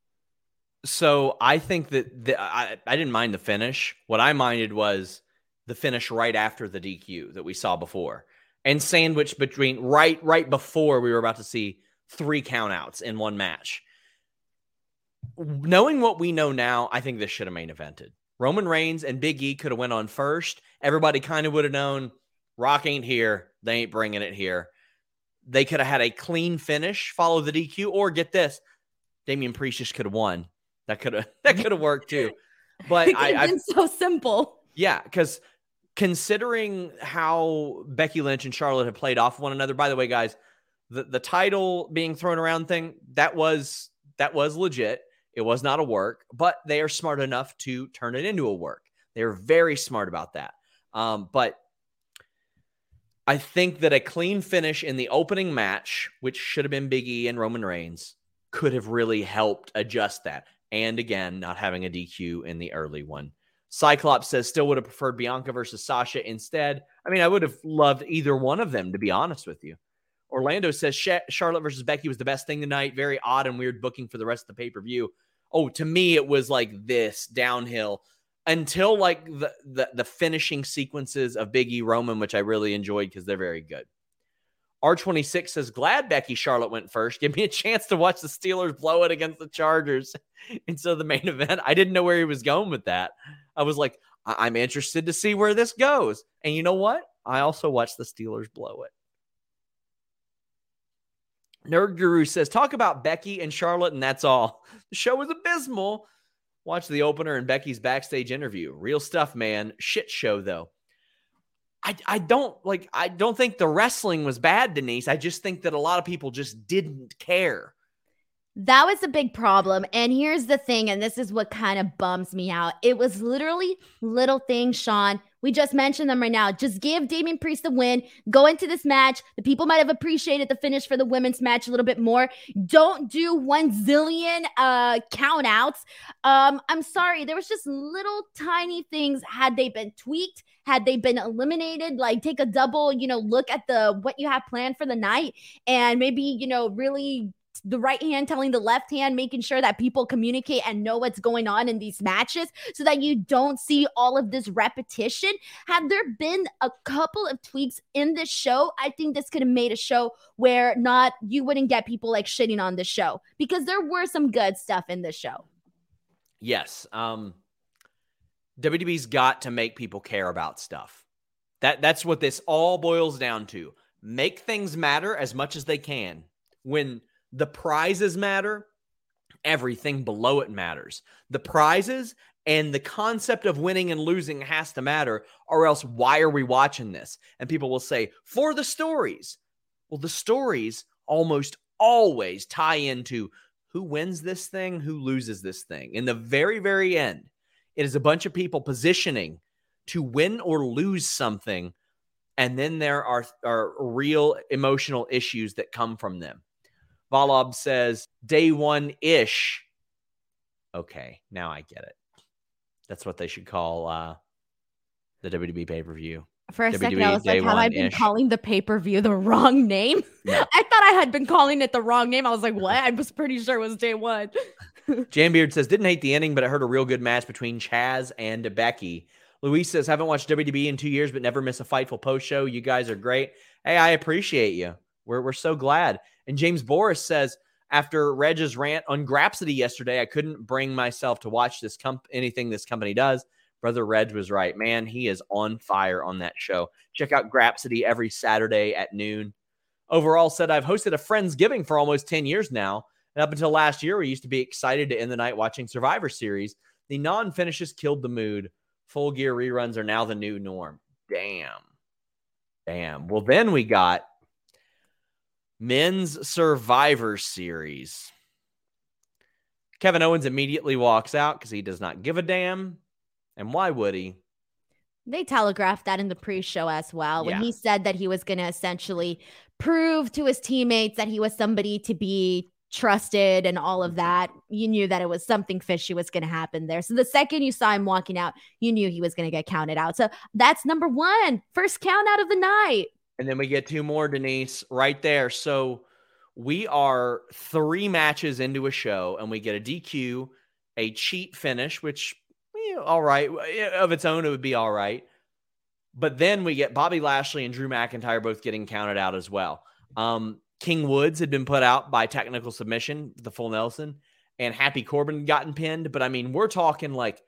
So I think that the, I, I didn't mind the finish. What I minded was the finish right after the DQ that we saw before and sandwiched between right right before we were about to see three countouts in one match knowing what we know now, I think this should have main evented. Roman Reigns and Big E could have went on first. Everybody kind of would have known Rock ain't here. They ain't bringing it here. They could have had a clean finish, follow the DQ, or get this, Damian Priest just could have won. That could have that could have worked too. But I, been so simple. Yeah, because considering how Becky Lynch and Charlotte have played off one another. By the way, guys, the the title being thrown around thing that was that was legit. It was not a work, but they are smart enough to turn it into a work. They're very smart about that. Um, but I think that a clean finish in the opening match, which should have been Big E and Roman Reigns, could have really helped adjust that. And again, not having a DQ in the early one. Cyclops says still would have preferred Bianca versus Sasha instead. I mean, I would have loved either one of them, to be honest with you. Orlando says Charlotte versus Becky was the best thing tonight. Very odd and weird booking for the rest of the pay per view. Oh, to me, it was like this downhill until like the, the, the finishing sequences of Big E Roman, which I really enjoyed because they're very good. R26 says, Glad Becky Charlotte went first. Give me a chance to watch the Steelers blow it against the Chargers. And so the main event, I didn't know where he was going with that. I was like, I- I'm interested to see where this goes. And you know what? I also watched the Steelers blow it. Nerd Guru says, talk about Becky and Charlotte, and that's all. The show was abysmal. Watch the opener and Becky's backstage interview. Real stuff, man. Shit show, though. I, I don't like I don't think the wrestling was bad, Denise. I just think that a lot of people just didn't care. That was a big problem. And here's the thing, and this is what kind of bums me out. It was literally little things, Sean. We just mentioned them right now. Just give Damian Priest the win. Go into this match. The people might have appreciated the finish for the women's match a little bit more. Don't do one zillion uh count outs. Um, I'm sorry. There was just little tiny things. Had they been tweaked, had they been eliminated, like take a double, you know, look at the what you have planned for the night and maybe, you know, really the right hand telling the left hand, making sure that people communicate and know what's going on in these matches so that you don't see all of this repetition. Had there been a couple of tweaks in this show, I think this could have made a show where not you wouldn't get people like shitting on the show because there were some good stuff in this show. Yes. Um WWE's got to make people care about stuff. That that's what this all boils down to. Make things matter as much as they can. When the prizes matter. Everything below it matters. The prizes and the concept of winning and losing has to matter, or else why are we watching this? And people will say, for the stories. Well, the stories almost always tie into who wins this thing, who loses this thing. In the very, very end, it is a bunch of people positioning to win or lose something. And then there are, are real emotional issues that come from them. Valob says day one ish. Okay, now I get it. That's what they should call uh, the WWE pay per view. For a WWE second, I was like, have I been calling the pay per view the wrong name? No. I thought I had been calling it the wrong name. I was like, what? I was pretty sure it was day one. Jambeard says, didn't hate the ending, but I heard a real good match between Chaz and Becky. Luis says, haven't watched WWE in two years, but never miss a Fightful post show. You guys are great. Hey, I appreciate you. We're, we're so glad. And James Boris says, after Reg's rant on Grapsody yesterday, I couldn't bring myself to watch this comp- anything this company does. Brother Reg was right. Man, he is on fire on that show. Check out Grapsody every Saturday at noon. Overall, said I've hosted a Friendsgiving for almost 10 years now. And up until last year, we used to be excited to end the night watching Survivor Series. The non finishes killed the mood. Full gear reruns are now the new norm. Damn. Damn. Well, then we got men's Survivor Series. Kevin Owens immediately walks out because he does not give a damn. And why would he? They telegraphed that in the pre show as well when Yeah. he said that he was going to essentially prove to his teammates that he was somebody to be trusted and all Mm-hmm. of that. You knew that it was something fishy was going to happen there. So the second you saw him walking out, you knew he was going to get counted out. So that's number one, first count out of the night. And then we get two more, Denise, right there. So we are three matches into a show, and we get a DQ, a cheat finish, which all right of its own, it would be all right. But then we get Bobby Lashley and Drew McIntyre both getting counted out as well. Um, King Woods had been put out by technical submission, the full Nelson, and Happy Corbin gotten pinned. But I mean, we're talking like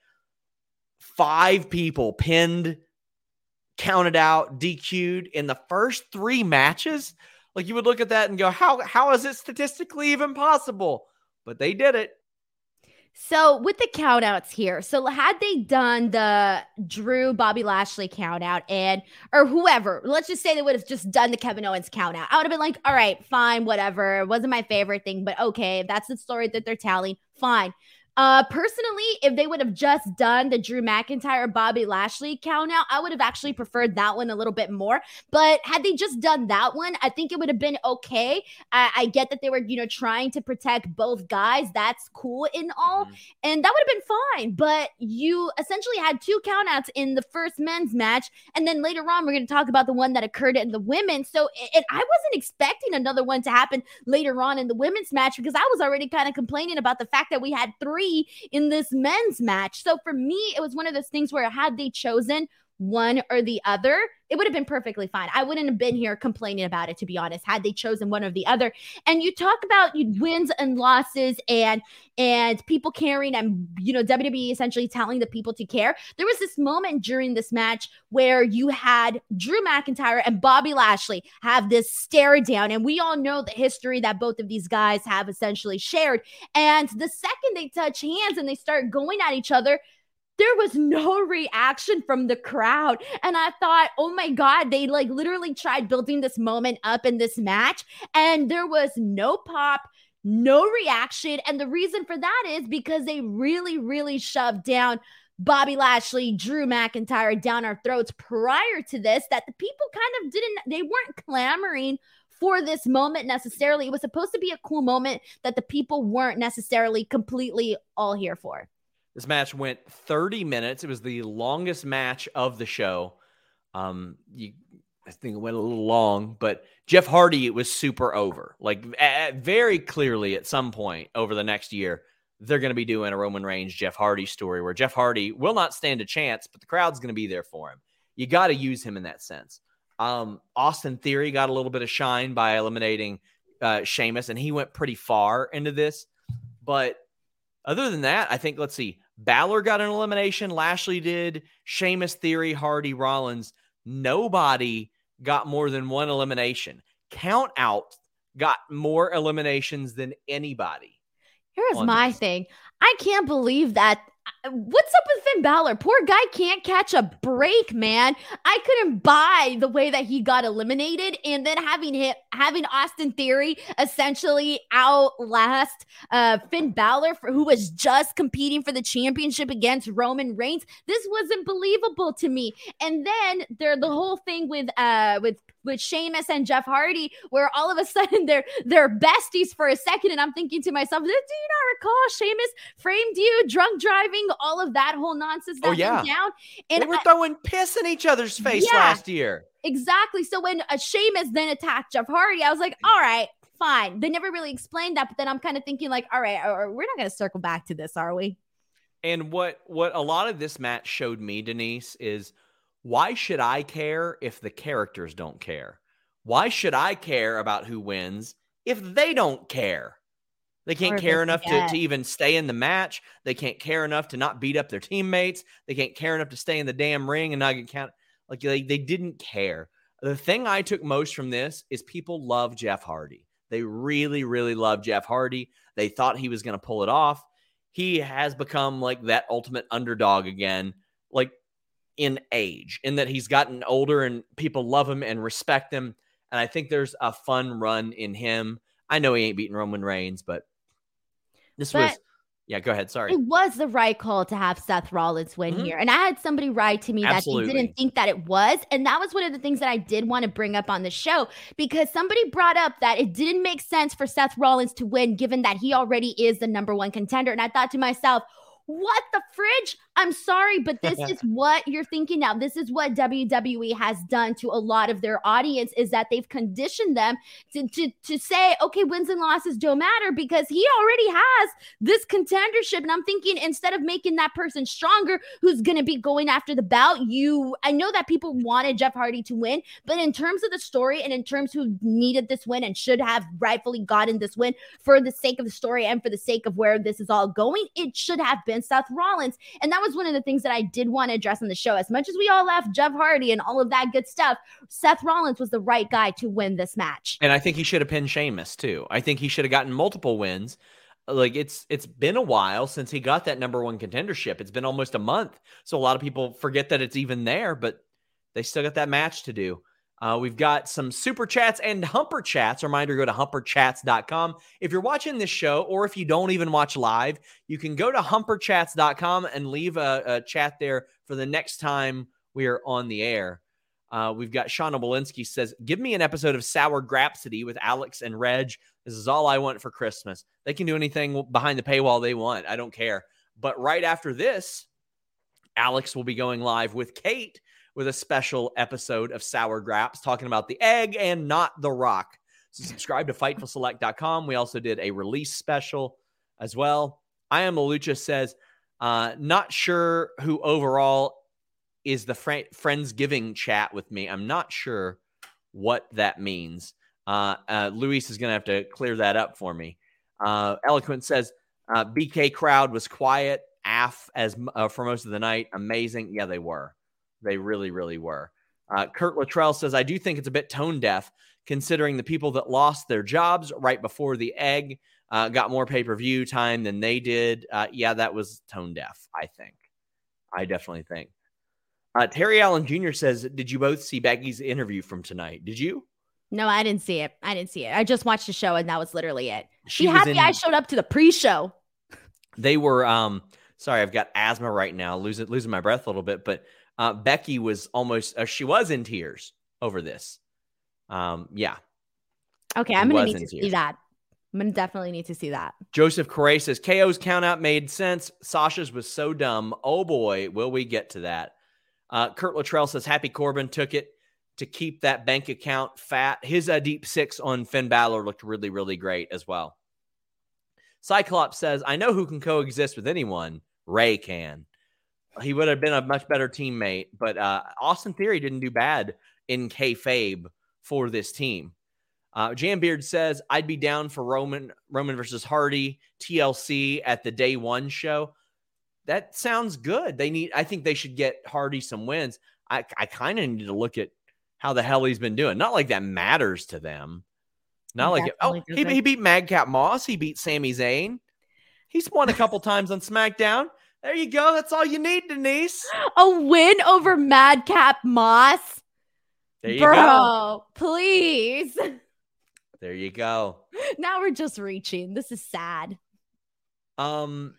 five people pinned counted out, DQ'd in the first three matches. Like you would look at that and go, how how is it statistically even possible? But they did it. So with the countouts here, so had they done the Drew Bobby Lashley countout and or whoever, let's just say they would have just done the Kevin Owens countout. I would have been like, all right, fine, whatever. It wasn't my favorite thing, but okay, if that's the story that they're telling, fine. Uh, personally, if they would have just done the Drew McIntyre Bobby Lashley count out, I would have actually preferred that one a little bit more. But had they just done that one, I think it would have been okay. I, I get that they were, you know, trying to protect both guys. That's cool in all, Mhm. and that would have been fine. But you essentially had two countouts in the first men's match, and then later on, we're going to talk about the one that occurred in the women's. So it- I wasn't expecting another one to happen later on in the women's match because I was already kind of complaining about the fact that we had three in this men's match. So for me, it was one of those things where had they chosen one or the other, it would have been perfectly fine. I wouldn't have been here complaining about it, to be honest, had they chosen one or the other. And you talk about wins and losses and and people caring and you know WWE essentially telling the people to care. There was this moment during this match where you had Drew McIntyre and Bobby Lashley have this stare down, and we all know the history that both of these guys have essentially shared. And the second they touch hands and they start going at each other, there was no reaction from the crowd. And I thought, oh my God, they like literally tried building this moment up in this match, and there was no pop. No reaction. And the reason for that is because they really, really shoved down Bobby Lashley, Drew McIntyre down our throats prior to this, that the people kind of didn't, they weren't clamoring for this moment necessarily. It was supposed to be a cool moment that the people weren't necessarily completely all here for. This match went 30 minutes. It was the longest match of the show. Um, you, I think it went a little long, but Jeff Hardy it was super over. Like a- a- very clearly, at some point over the next year, they're going to be doing a Roman Reigns Jeff Hardy story where Jeff Hardy will not stand a chance, but the crowd's going to be there for him. You got to use him in that sense. Um, Austin Theory got a little bit of shine by eliminating uh, Sheamus, and he went pretty far into this. But other than that, I think let's see. Balor got an elimination. Lashley did. Sheamus, Theory, Hardy, Rollins. Nobody got more than one elimination. Count out got more eliminations than anybody. Here's my this. thing. I can't believe that. What's up with Finn Balor? Poor guy can't catch a break, man. I couldn't buy the way that he got eliminated, and then having hit having Austin Theory essentially outlast uh, Finn Balor, for, who was just competing for the championship against Roman Reigns. This wasn't believable to me. And then there, the whole thing with uh with with Sheamus and Jeff Hardy, where all of a sudden they're they're besties for a second, and I'm thinking to myself, do you not recall Sheamus framed you, drunk driving, all of that whole nonsense oh, that oh, yeah. went down? And they were I, throwing piss in each other's face yeah, last year. Exactly. So when a Sheamus then attacked Jeff Hardy, I was like, all right, fine. They never really explained that, but then I'm kind of thinking like, all right, uh, we're not going to circle back to this, are we? And what what a lot of this match showed me, Denise, is why should I care if the characters don't care? Why should I care about who wins if they don't care? They can't care enough to, to even stay in the match. They can't care enough to not beat up their teammates. They can't care enough to stay in the damn ring and not get count. Like they, they didn't care. The thing I took most from this is people love Jeff Hardy. They really, really love Jeff Hardy. They thought he was going to pull it off. He has become like that ultimate underdog again, like in age, in that he's gotten older and people love him and respect him. And I think there's a fun run in him. I know he ain't beating Roman Reigns, but this but was yeah, go ahead. Sorry. It was the right call to have Seth Rollins win mm-hmm. here. And I had somebody write to me Absolutely. that they didn't think that it was. And that was one of the things that I did want to bring up on the show because somebody brought up that it didn't make sense for Seth Rollins to win given that he already is the number one contender. And I thought to myself, what the fridge? I'm sorry, but this is what you're thinking now. This is what WWE has done to a lot of their audience is that they've conditioned them to, to, to say, okay, wins and losses don't matter because he already has this contendership. And I'm thinking instead of making that person stronger who's going to be going after the bout, you, I know that people wanted Jeff Hardy to win, but in terms of the story and in terms who needed this win and should have rightfully gotten this win for the sake of the story and for the sake of where this is all going, it should have been Seth Rollins. And that was one of the things that I did want to address on the show. As much as we all left Jeff Hardy and all of that good stuff, Seth Rollins was the right guy to win this match. And I think he should have pinned Sheamus too. I think he should have gotten multiple wins. Like it's it's been a while since he got that number one contendership. It's been almost a month. So a lot of people forget that it's even there, but they still got that match to do. Uh, we've got some super chats and humper chats. Reminder go to humperchats.com. If you're watching this show, or if you don't even watch live, you can go to humperchats.com and leave a, a chat there for the next time we are on the air. Uh, we've got Shauna Walensky says, Give me an episode of Sour Grapsody with Alex and Reg. This is all I want for Christmas. They can do anything behind the paywall they want. I don't care. But right after this, Alex will be going live with Kate with a special episode of Sour Graps talking about the egg and not the rock. So subscribe to FightfulSelect.com. We also did a release special as well. I am Malucha says, uh, not sure who overall is the fr- friends giving chat with me. I'm not sure what that means. Uh, uh, Luis is going to have to clear that up for me. Uh, Eloquent says, uh, BK crowd was quiet, AF as uh, for most of the night. Amazing. Yeah, they were. They really, really were. Uh, Kurt Luttrell says, I do think it's a bit tone deaf considering the people that lost their jobs right before the egg uh, got more pay per view time than they did. Uh, yeah, that was tone deaf, I think. I definitely think. Uh, Terry Allen Jr. says, Did you both see Becky's interview from tonight? Did you? No, I didn't see it. I didn't see it. I just watched the show and that was literally it. She, happy in, I showed up to the pre-show. They were um sorry, I've got asthma right now, losing losing my breath a little bit, but uh, Becky was almost, uh, she was in tears over this. Um, yeah. Okay, I'm going to need to tears. see that. I'm going to definitely need to see that. Joseph Correa says KO's countout made sense. Sasha's was so dumb. Oh boy, will we get to that? Uh, Kurt Luttrell says Happy Corbin took it to keep that bank account fat. His uh, deep six on Finn Balor looked really, really great as well. Cyclops says, I know who can coexist with anyone. Ray can he would have been a much better teammate. But uh, Austin Theory didn't do bad in kayfabe for this team. Uh, Jambeard says I'd be down for Roman Roman versus Hardy TLC at the day one show. That sounds good. They need. I think they should get Hardy some wins. I I kind of need to look at how the hell he's been doing. Not like that matters to them. Not like oh he, he beat Madcap Moss. He beat Sami Zayn. He's won a couple times on SmackDown. There you go. That's all you need, Denise. A win over Madcap Moss. There you Bro, go. please. There you go. Now we're just reaching. This is sad. Um,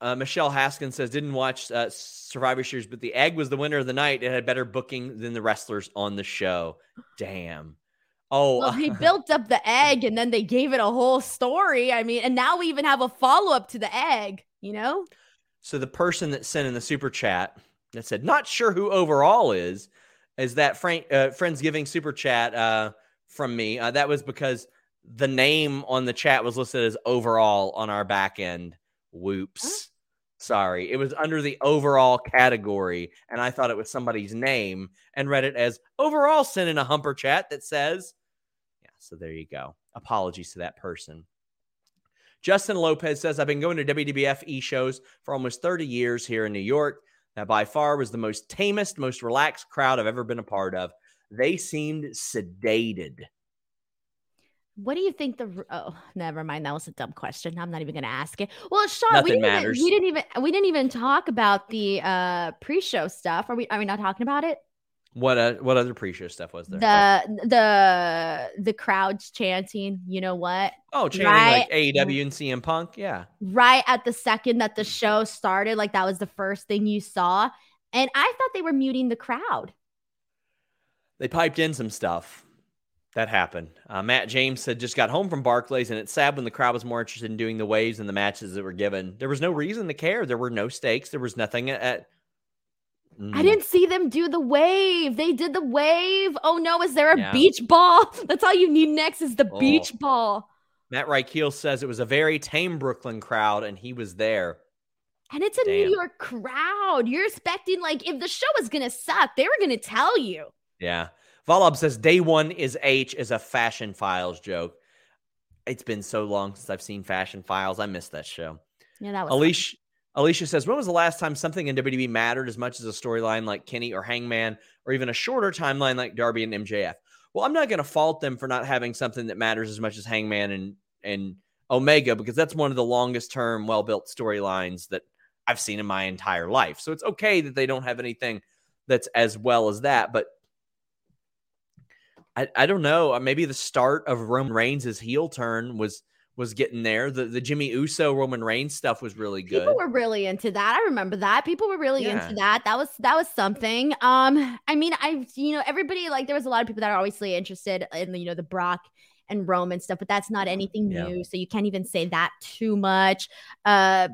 Uh, Michelle Haskins says didn't watch uh, Survivor Series, but the egg was the winner of the night. It had better booking than the wrestlers on the show. Damn. Oh, well, he built up the egg and then they gave it a whole story. I mean, and now we even have a follow up to the egg. You know. So the person that sent in the super chat that said not sure who overall is is that Frank uh, Friendsgiving super chat uh, from me. Uh, that was because the name on the chat was listed as overall on our back end. Whoops. Huh? Sorry. It was under the overall category, and I thought it was somebody's name and read it as overall sent in a humper chat that says, Yeah, so there you go. Apologies to that person. Justin Lopez says, I've been going to WWF e shows for almost 30 years here in New York. That by far was the most tamest, most relaxed crowd I've ever been a part of. They seemed sedated. What do you think the oh never mind that was a dumb question I'm not even gonna ask it well Sean Nothing we didn't, matters. Even, we didn't even we didn't even talk about the uh pre-show stuff are we are we not talking about it what uh, what other pre-show stuff was there the the the crowds chanting you know what oh chanting right? like AEW and CM Punk yeah right at the second that the show started like that was the first thing you saw and I thought they were muting the crowd they piped in some stuff that happened. Uh, Matt James said just got home from Barclays, and it's sad when the crowd was more interested in doing the waves and the matches that were given. There was no reason to care. There were no stakes. There was nothing at. Mm. I didn't see them do the wave. They did the wave. Oh no, is there a yeah. beach ball? That's all you need next is the oh. beach ball. Matt Reichel says it was a very tame Brooklyn crowd, and he was there. And it's a Damn. New York crowd. You're expecting like if the show was gonna suck, they were gonna tell you. Yeah. Volab says day one is H is a fashion files joke. It's been so long since I've seen fashion files. I missed that show. Yeah, that was Alicia. Alicia says, when was the last time something in WWE mattered as much as a storyline like Kenny or Hangman, or even a shorter timeline like Darby and MJF? Well, I'm not going to fault them for not having something that matters as much as Hangman and and Omega because that's one of the longest term, well built storylines that I've seen in my entire life. So it's okay that they don't have anything that's as well as that. But I, I don't know. Maybe the start of Roman Reigns' heel turn was was getting there. The the Jimmy Uso Roman Reigns stuff was really good. People were really into that. I remember that. People were really yeah. into that. That was that was something. Um, I mean, I you know everybody like there was a lot of people that are obviously interested in you know the Brock and Roman stuff, but that's not anything yeah. new. So you can't even say that too much. Uh,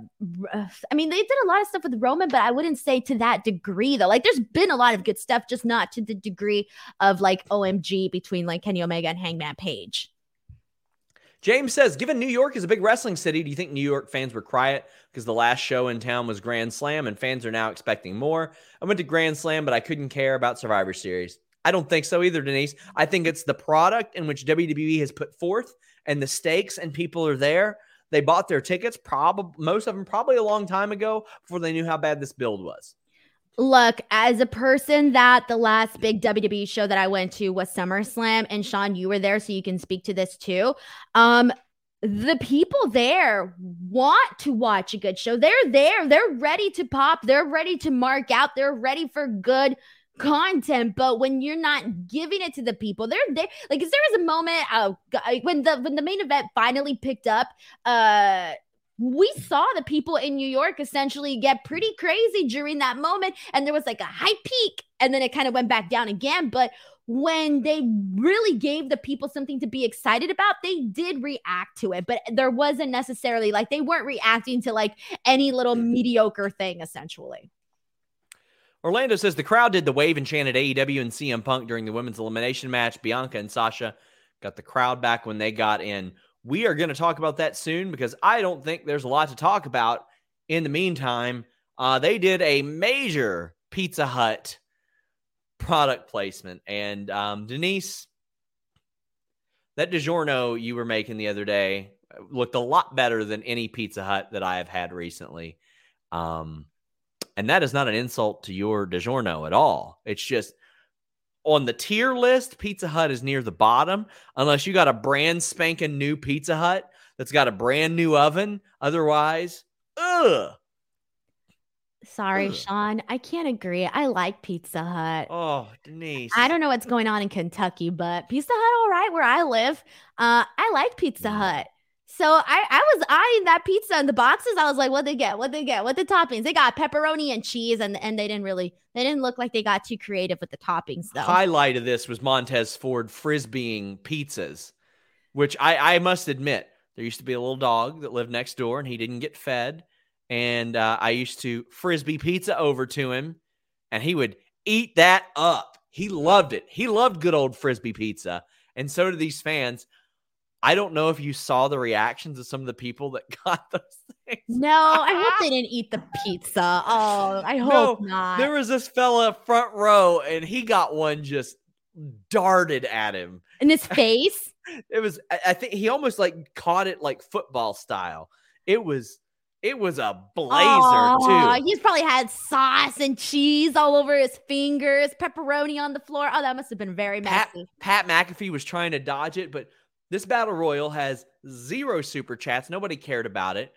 I mean, they did a lot of stuff with Roman, but I wouldn't say to that degree though. Like there's been a lot of good stuff, just not to the degree of like OMG between like Kenny Omega and Hangman Page. James says, given New York is a big wrestling city, do you think New York fans were quiet because the last show in town was Grand Slam and fans are now expecting more? I went to Grand Slam, but I couldn't care about Survivor Series. I don't think so either, Denise. I think it's the product in which WWE has put forth and the stakes, and people are there. They bought their tickets, probably most of them probably a long time ago before they knew how bad this build was. Look, as a person that the last big WWE show that I went to was SummerSlam, and Sean, you were there, so you can speak to this too. Um, the people there want to watch a good show. They're there. They're ready to pop. They're ready to mark out. They're ready for good content but when you're not giving it to the people they're there like is there was a moment uh, when the when the main event finally picked up uh we saw the people in New York essentially get pretty crazy during that moment. And there was like a high peak, and then it kind of went back down again. But when they really gave the people something to be excited about, they did react to it. But there wasn't necessarily like they weren't reacting to like any little mm. mediocre thing, essentially. Orlando says the crowd did the wave and chanted AEW and CM Punk during the women's elimination match. Bianca and Sasha got the crowd back when they got in. We are going to talk about that soon because I don't think there's a lot to talk about. In the meantime, uh, they did a major Pizza Hut product placement. And um, Denise, that DiGiorno you were making the other day looked a lot better than any Pizza Hut that I have had recently. Um, and that is not an insult to your DiGiorno at all. It's just on the tier list, Pizza Hut is near the bottom, unless you got a brand spanking new Pizza Hut that's got a brand new oven. Otherwise, ugh. Sorry, ugh. Sean. I can't agree. I like Pizza Hut. Oh, Denise. I don't know what's going on in Kentucky, but Pizza Hut, all right, where I live. Uh, I like Pizza Hut. So I, I was eyeing that pizza in the boxes. I was like, what they get? What they get? What the toppings? They got pepperoni and cheese, and and they didn't really they didn't look like they got too creative with the toppings though. Highlight of this was Montez Ford frisbeeing pizzas, which I I must admit there used to be a little dog that lived next door and he didn't get fed, and uh, I used to frisbee pizza over to him, and he would eat that up. He loved it. He loved good old frisbee pizza, and so did these fans. I don't know if you saw the reactions of some of the people that got those things. No, I hope they didn't eat the pizza. Oh, I hope no, not. There was this fella front row, and he got one just darted at him in his face. it was. I think he almost like caught it like football style. It was. It was a blazer oh, too. He's probably had sauce and cheese all over his fingers, pepperoni on the floor. Oh, that must have been very messy. Pat, Pat McAfee was trying to dodge it, but this battle royal has zero super chats. Nobody cared about it.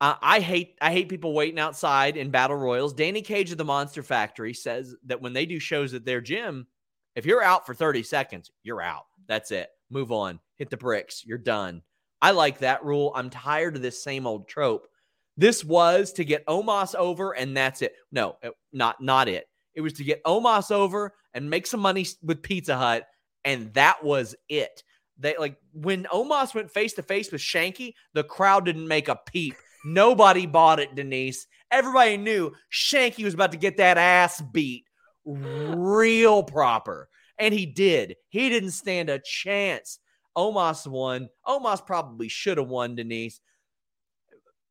Uh, I hate I hate people waiting outside in battle royals. Danny Cage of the Monster Factory says that when they do shows at their gym, if you're out for 30 seconds, you're out. That's it. Move on. Hit the bricks. You're done. I like that rule. I'm tired of this same old trope. This was to get Omos over, and that's it. No, not not it. It was to get Omos over and make some money with Pizza Hut, and that was it. They like when Omos went face to face with Shanky, the crowd didn't make a peep. Nobody bought it, Denise. Everybody knew Shanky was about to get that ass beat real proper. And he did. He didn't stand a chance. Omos won. Omos probably should have won, Denise.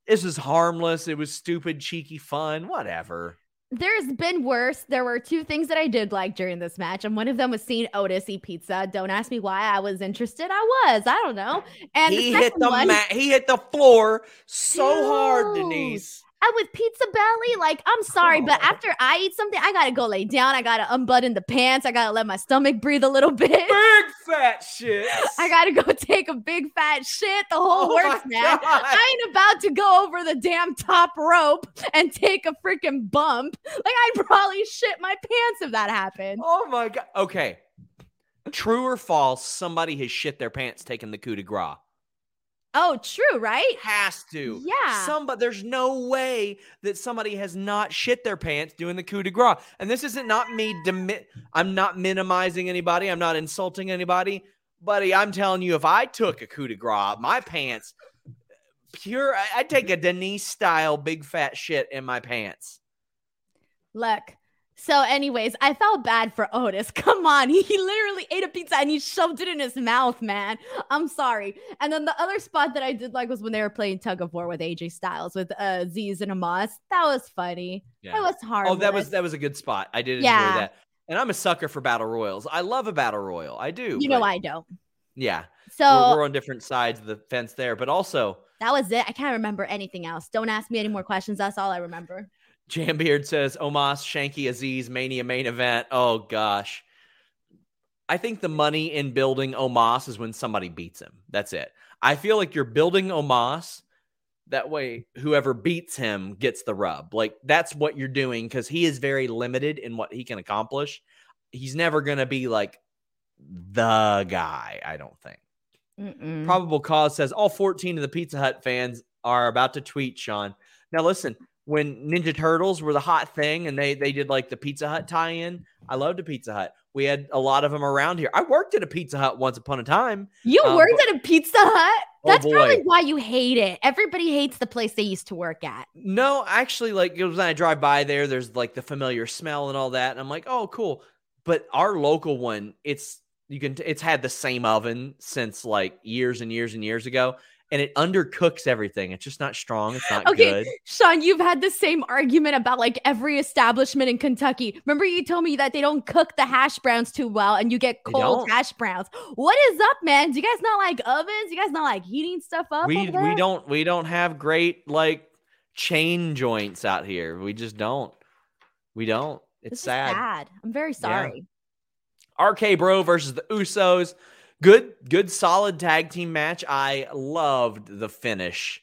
This was harmless. It was stupid, cheeky fun, whatever there's been worse. There were two things that I did like during this match, and one of them was seeing Otis eat pizza. Don't ask me why I was interested. I was. I don't know. And he the hit the one, mat. He hit the floor so dude, hard, Denise. And with pizza belly, like, I'm sorry, oh. but after I eat something, I gotta go lay down. I gotta unbutton the pants. I gotta let my stomach breathe a little bit. Big fat shit. I gotta go take a big fat shit. The whole oh works, man. I ain't about to go over the damn top rope and take a freaking bump. Like, I'd probably shit my pants if that happened. Oh my God. Okay. True or false, somebody has shit their pants taking the coup de grace. Oh, true, right? Has to. Yeah. Somebody, there's no way that somebody has not shit their pants doing the coup de grace. And this isn't not me. Demi- I'm not minimizing anybody. I'm not insulting anybody, buddy. I'm telling you, if I took a coup de grace, my pants, pure, I'd take a Denise style big fat shit in my pants. Look, so, anyways, I felt bad for Otis. Come on. He, he literally ate a pizza and he shoved it in his mouth, man. I'm sorry. And then the other spot that I did like was when they were playing tug of war with AJ Styles with uh Azeez and Omos. That was funny. Yeah. That was hard. Oh, that was that was a good spot. I did yeah. enjoy that. And I'm a sucker for battle royals. I love a battle royal. I do. You know I don't. Yeah. So we're, we're on different sides of the fence there, but also that was it. I can't remember anything else. Don't ask me any more questions. That's all I remember. Jambeard says Omos, Shanky, Azeez Mania main event. Oh gosh. I think the money in building Omos is when somebody beats him. That's it. I feel like you're building Omos. That way, whoever beats him gets the rub. Like that's what you're doing because he is very limited in what he can accomplish. He's never going to be like the guy, I don't think. Mm-mm. Probable cause says all 14 of the Pizza Hut fans are about to tweet Sean. Now, listen, when Ninja Turtles were the hot thing and they they did like the Pizza Hut tie-in. I loved a Pizza Hut. We had a lot of them around here. I worked at a Pizza Hut once upon a time. You um, worked but, at a Pizza Hut? Oh, That's oh probably why you hate it. Everybody hates the place they used to work at. No, actually, like it was when I drive by there, there's like the familiar smell and all that. And I'm like, oh, cool. But our local one, it's you can it's had the same oven since like years and years and years ago and it undercooks everything. It's just not strong. It's not okay, good. Sean, you've had the same argument about like every establishment in Kentucky. Remember, you told me that they don't cook the hash browns too well and you get cold hash browns. What is up, man? Do you guys not like ovens? You guys not like heating stuff up? We we don't we don't have great like chain joints out here. We just don't. We don't. It's sad. sad. I'm very sorry. Yeah. RK Bro versus the Usos. Good, good, solid tag team match. I loved the finish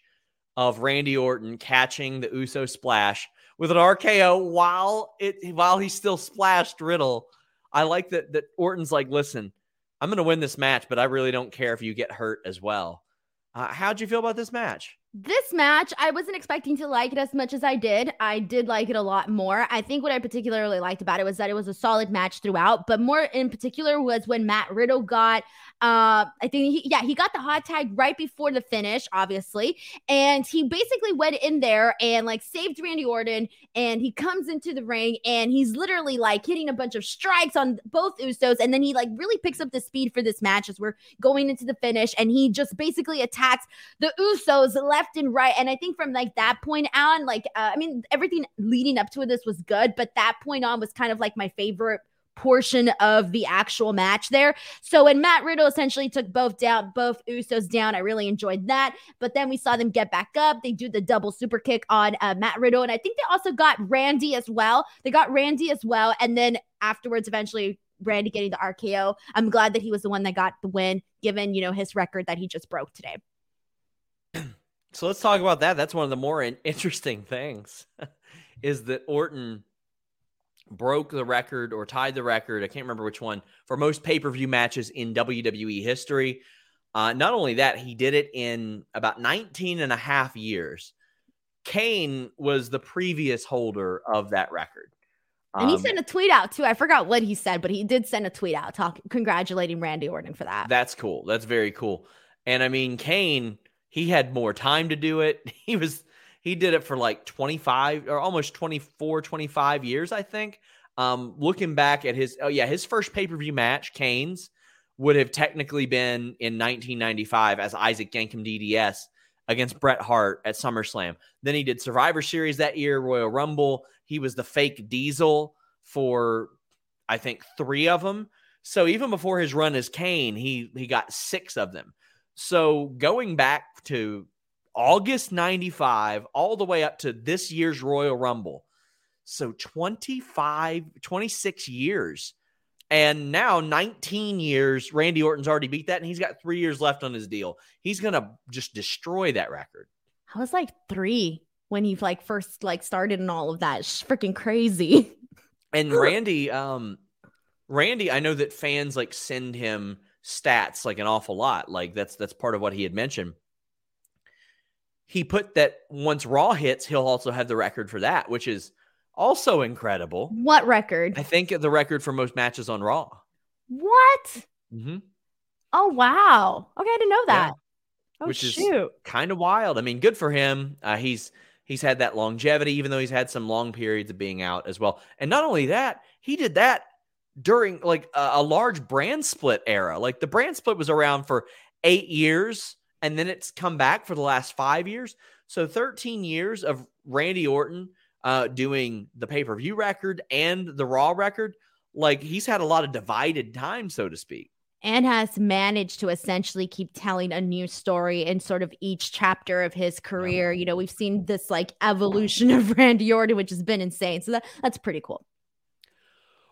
of Randy Orton catching the Uso splash with an RKO while it while he still splashed Riddle. I like that that Orton's like, listen, I'm gonna win this match, but I really don't care if you get hurt as well. Uh, how'd you feel about this match? This match, I wasn't expecting to like it as much as I did. I did like it a lot more. I think what I particularly liked about it was that it was a solid match throughout, but more in particular was when Matt Riddle got, uh, I think, he, yeah, he got the hot tag right before the finish, obviously. And he basically went in there and like saved Randy Orton. And he comes into the ring and he's literally like hitting a bunch of strikes on both Usos. And then he like really picks up the speed for this match as we're going into the finish. And he just basically attacks the Usos left and right. And I think from like that point on, like, uh, I mean, everything leading up to this was good, but that point on was kind of like my favorite portion of the actual match there. So when Matt Riddle essentially took both down, both Usos down, I really enjoyed that. But then we saw them get back up. They do the double super kick on uh, Matt Riddle, and I think they also got Randy as well. They got Randy as well, and then afterwards, eventually. Randy getting the RKO. I'm glad that he was the one that got the win, given you know his record that he just broke today. So let's talk about that. That's one of the more interesting things is that Orton broke the record or tied the record. I can't remember which one for most pay per view matches in WWE history. Uh, not only that, he did it in about 19 and a half years. Kane was the previous holder of that record. And he um, sent a tweet out too. I forgot what he said, but he did send a tweet out talking, congratulating Randy Orton for that. That's cool. That's very cool. And I mean, Kane he had more time to do it. He was he did it for like 25 or almost 24, 25 years, I think. Um, looking back at his oh yeah, his first pay-per-view match, Kane's, would have technically been in 1995 as Isaac Yankem DDS against Bret Hart at SummerSlam. Then he did Survivor Series that year, Royal Rumble. He was the fake Diesel for I think 3 of them. So even before his run as Kane, he he got 6 of them. So going back to August 95 all the way up to this year's Royal Rumble. So 25, 26 years. And now 19 years, Randy Orton's already beat that, and he's got three years left on his deal. He's gonna just destroy that record. I was like three when he like first like started and all of that. It's freaking crazy. And Randy, um, Randy, I know that fans like send him stats like an awful lot. Like that's that's part of what he had mentioned. He put that once Raw hits, he'll also have the record for that, which is also incredible. What record? I think the record for most matches on Raw. What? Mm-hmm. Oh wow! Okay, I didn't know that. Yeah. Oh, which shoot. is kind of wild. I mean, good for him. Uh, he's he's had that longevity, even though he's had some long periods of being out as well. And not only that, he did that during like a, a large brand split era. Like the brand split was around for eight years and then it's come back for the last five years. So 13 years of Randy Orton uh, doing the pay per view record and the Raw record. Like he's had a lot of divided time, so to speak. And has managed to essentially keep telling a new story in sort of each chapter of his career. You know, we've seen this like evolution of Randy Orton, which has been insane. So that, that's pretty cool.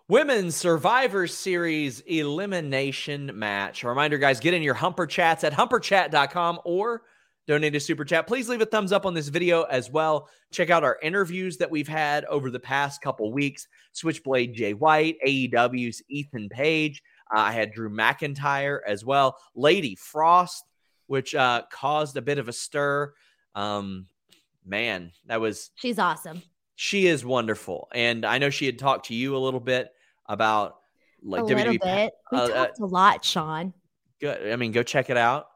Women's Survivor Series elimination match. A reminder, guys, get in your Humper Chats at humperchat.com or donate a super chat. Please leave a thumbs up on this video as well. Check out our interviews that we've had over the past couple weeks. Switchblade Jay White, AEW's Ethan Page. Uh, I had Drew McIntyre as well. Lady Frost, which uh, caused a bit of a stir. Um, man, that was. She's awesome. She is wonderful. And I know she had talked to you a little bit about like a WWE. Bit. We uh, uh talked a lot, Sean. Good. I mean, go check it out.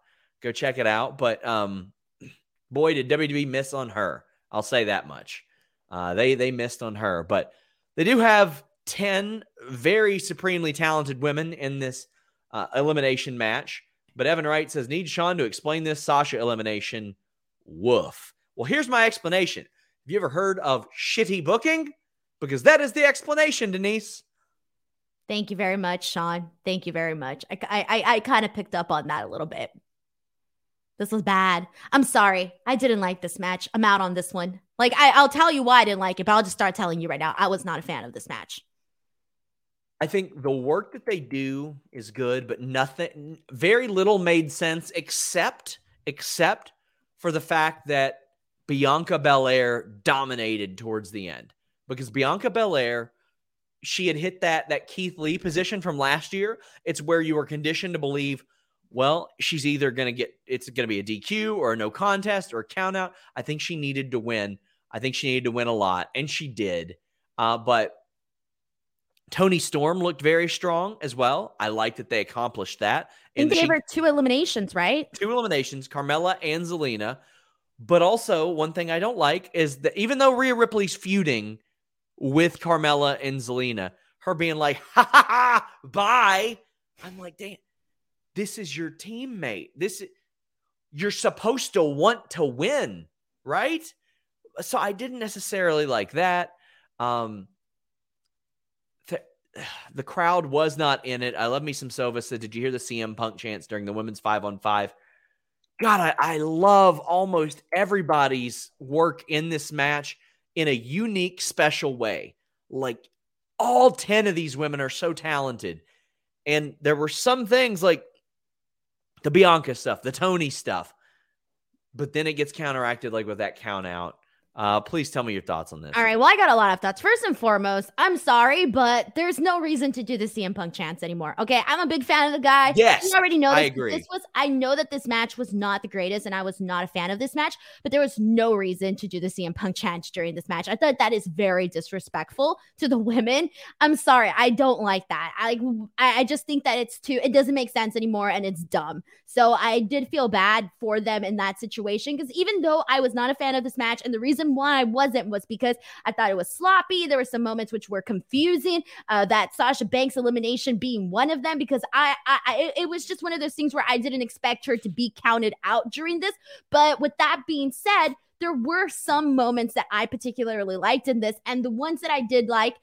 Go check it out. But um, boy, did WWE miss on her. I'll say that much. Uh, they they missed on her, but they do have ten very supremely talented women in this uh, elimination match. But Evan Wright says need Sean to explain this Sasha elimination. Woof. Well, here's my explanation. Have you ever heard of shitty booking? Because that is the explanation, Denise. Thank you very much, Sean. Thank you very much. I I I kind of picked up on that a little bit. This was bad. I'm sorry. I didn't like this match. I'm out on this one. Like I, I'll tell you why I didn't like it, but I'll just start telling you right now. I was not a fan of this match. I think the work that they do is good, but nothing very little made sense except except for the fact that Bianca Belair dominated towards the end. Because Bianca Belair she had hit that that Keith Lee position from last year. It's where you were conditioned to believe Well, she's either going to get it's going to be a DQ or a no contest or a count out. I think she needed to win. I think she needed to win a lot, and she did. Uh, but Toni Storm looked very strong as well. I like that they accomplished that. And they gave her two eliminations, right? Two eliminations, Carmella and Zelina. But also, one thing I don't like is that even though Rhea Ripley's feuding with Carmella and Zelina, her being like, ha ha ha, bye. I'm like, damn, this is your teammate. This you're supposed to want to win, right? So I didn't necessarily like that. Um, the crowd was not in it. I love me some Sova said, Did you hear the CM Punk chants during the women's five on five? God, I, I love almost everybody's work in this match in a unique, special way. Like all 10 of these women are so talented. And there were some things like the Bianca stuff, the Toni stuff, but then it gets counteracted like with that count out. Uh, please tell me your thoughts on this. All right. Well, I got a lot of thoughts. First and foremost, I'm sorry, but there's no reason to do the CM Punk chance anymore. Okay. I'm a big fan of the guy. Yes. You already know this. I agree. This was, I know that this match was not the greatest and I was not a fan of this match, but there was no reason to do the CM Punk chance during this match. I thought that is very disrespectful to the women. I'm sorry. I don't like that. I like, I, I just think that it's too, it doesn't make sense anymore and it's dumb. So I did feel bad for them in that situation because even though I was not a fan of this match and the reason why I wasn't was because I thought it was sloppy. There were some moments which were confusing. Uh, that Sasha Banks elimination being one of them because I, I, I, it was just one of those things where I didn't expect her to be counted out during this. But with that being said, there were some moments that I particularly liked in this, and the ones that I did like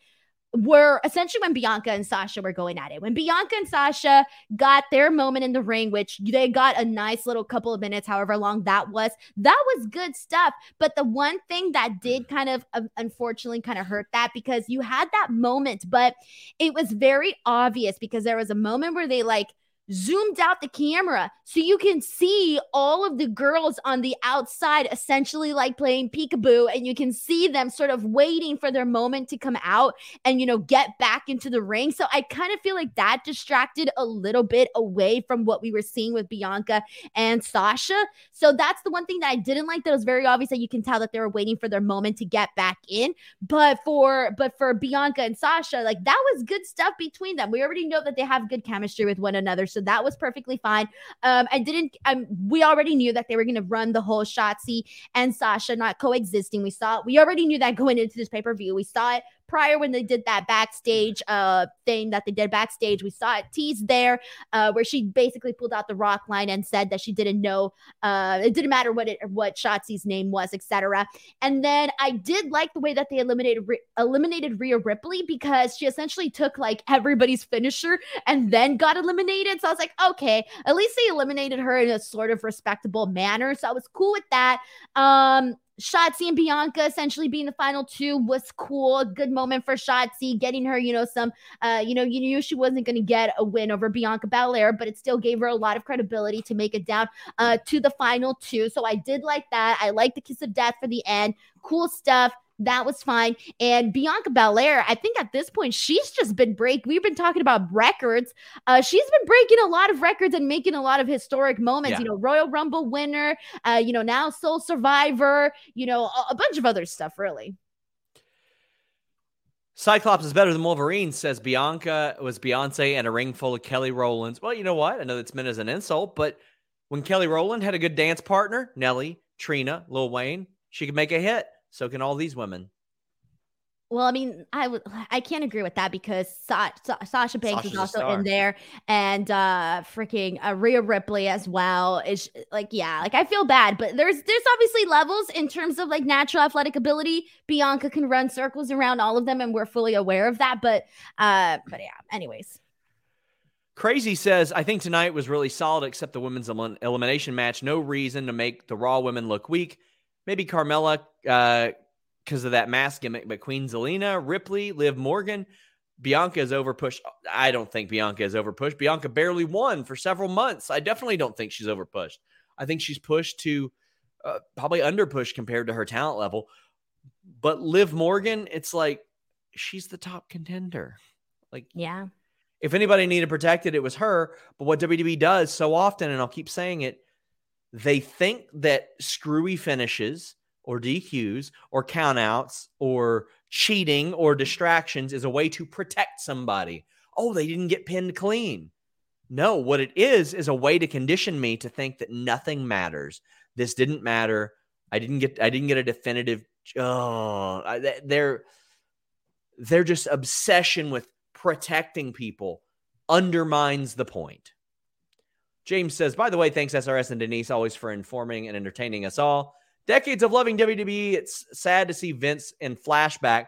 were essentially when Bianca and Sasha were going at it. When Bianca and Sasha got their moment in the ring, which they got a nice little couple of minutes, however long that was, that was good stuff. But the one thing that did kind of uh, unfortunately kind of hurt that because you had that moment, but it was very obvious because there was a moment where they like, zoomed out the camera so you can see all of the girls on the outside essentially like playing peekaboo and you can see them sort of waiting for their moment to come out and you know get back into the ring. So i kind of feel like that distracted a little bit away from what we were seeing with bianca and sasha. So that's the one thing that i didn't like. That was very obvious that you can tell that they were waiting for their moment to get back in. But for but for bianca and sasha like that was good stuff between them. We already know that they have good chemistry with one another. So so that was perfectly fine. Um, I didn't. Um, we already knew that they were going to run the whole Shotzi and Sasha not coexisting. We saw. We already knew that going into this pay per view. We saw it prior when they did that backstage uh thing that they did backstage. We saw it teased there, uh, where she basically pulled out the rock line and said that she didn't know uh it didn't matter what it what Shotzi's name was, etc. And then I did like the way that they eliminated eliminated Rhea Ripley because she essentially took like everybody's finisher and then got eliminated. So I was like, okay, at least they eliminated her in a sort of respectable manner. So I was cool with that. Um, Shotzi and Bianca essentially being the final two was cool. Good moment for Shotzi, getting her, you know, some, uh, you know, you knew she wasn't going to get a win over Bianca Belair, but it still gave her a lot of credibility to make it down uh, to the final two. So I did like that. I like the kiss of death for the end. Cool stuff. That was fine. And Bianca Belair, I think at this point, she's just been break. We've been talking about records. Uh, she's been breaking a lot of records and making a lot of historic moments. Yeah. You know, Royal Rumble winner. Uh, you know, now Sole Survivor. You know, a, a bunch of other stuff. Really. Cyclops is better than Wolverine, says Bianca was Beyonce and a ring full of Kelly Rowlands. Well, you know what? I know that's meant as an insult, but when Kelly Rowland had a good dance partner, Nelly, Trina, Lil Wayne, she could make a hit. So can all these women. Well, I mean, I would I can't agree with that because Sa- Sa- Sasha Banks Sasha's is also in there, and uh freaking uh, Rhea Ripley as well. Is like, yeah, like I feel bad, but there's there's obviously levels in terms of like natural athletic ability. Bianca can run circles around all of them, and we're fully aware of that. But uh, but yeah. Anyways, Crazy says, I think tonight was really solid, except the women's elimination match. No reason to make the Raw women look weak. Maybe Carmella because uh, of that mask gimmick, but Queen Zelina, Ripley, Liv Morgan, Bianca is overpushed. I don't think Bianca is overpushed. Bianca barely won for several months. I definitely don't think she's overpushed. I think she's pushed to uh, probably underpushed compared to her talent level. But Liv Morgan, it's like she's the top contender. Like, yeah. If anybody needed protected, it was her. But what WWE does so often, and I'll keep saying it, they think that screwy finishes or DQs or countouts or cheating or distractions is a way to protect somebody. Oh, they didn't get pinned clean. No, what it is is a way to condition me to think that nothing matters. This didn't matter. I didn't get I didn't get a definitive oh, they're they're just obsession with protecting people undermines the point. James says, by the way, thanks SRS and Denise always for informing and entertaining us all. Decades of loving WWE. It's sad to see Vince in flashback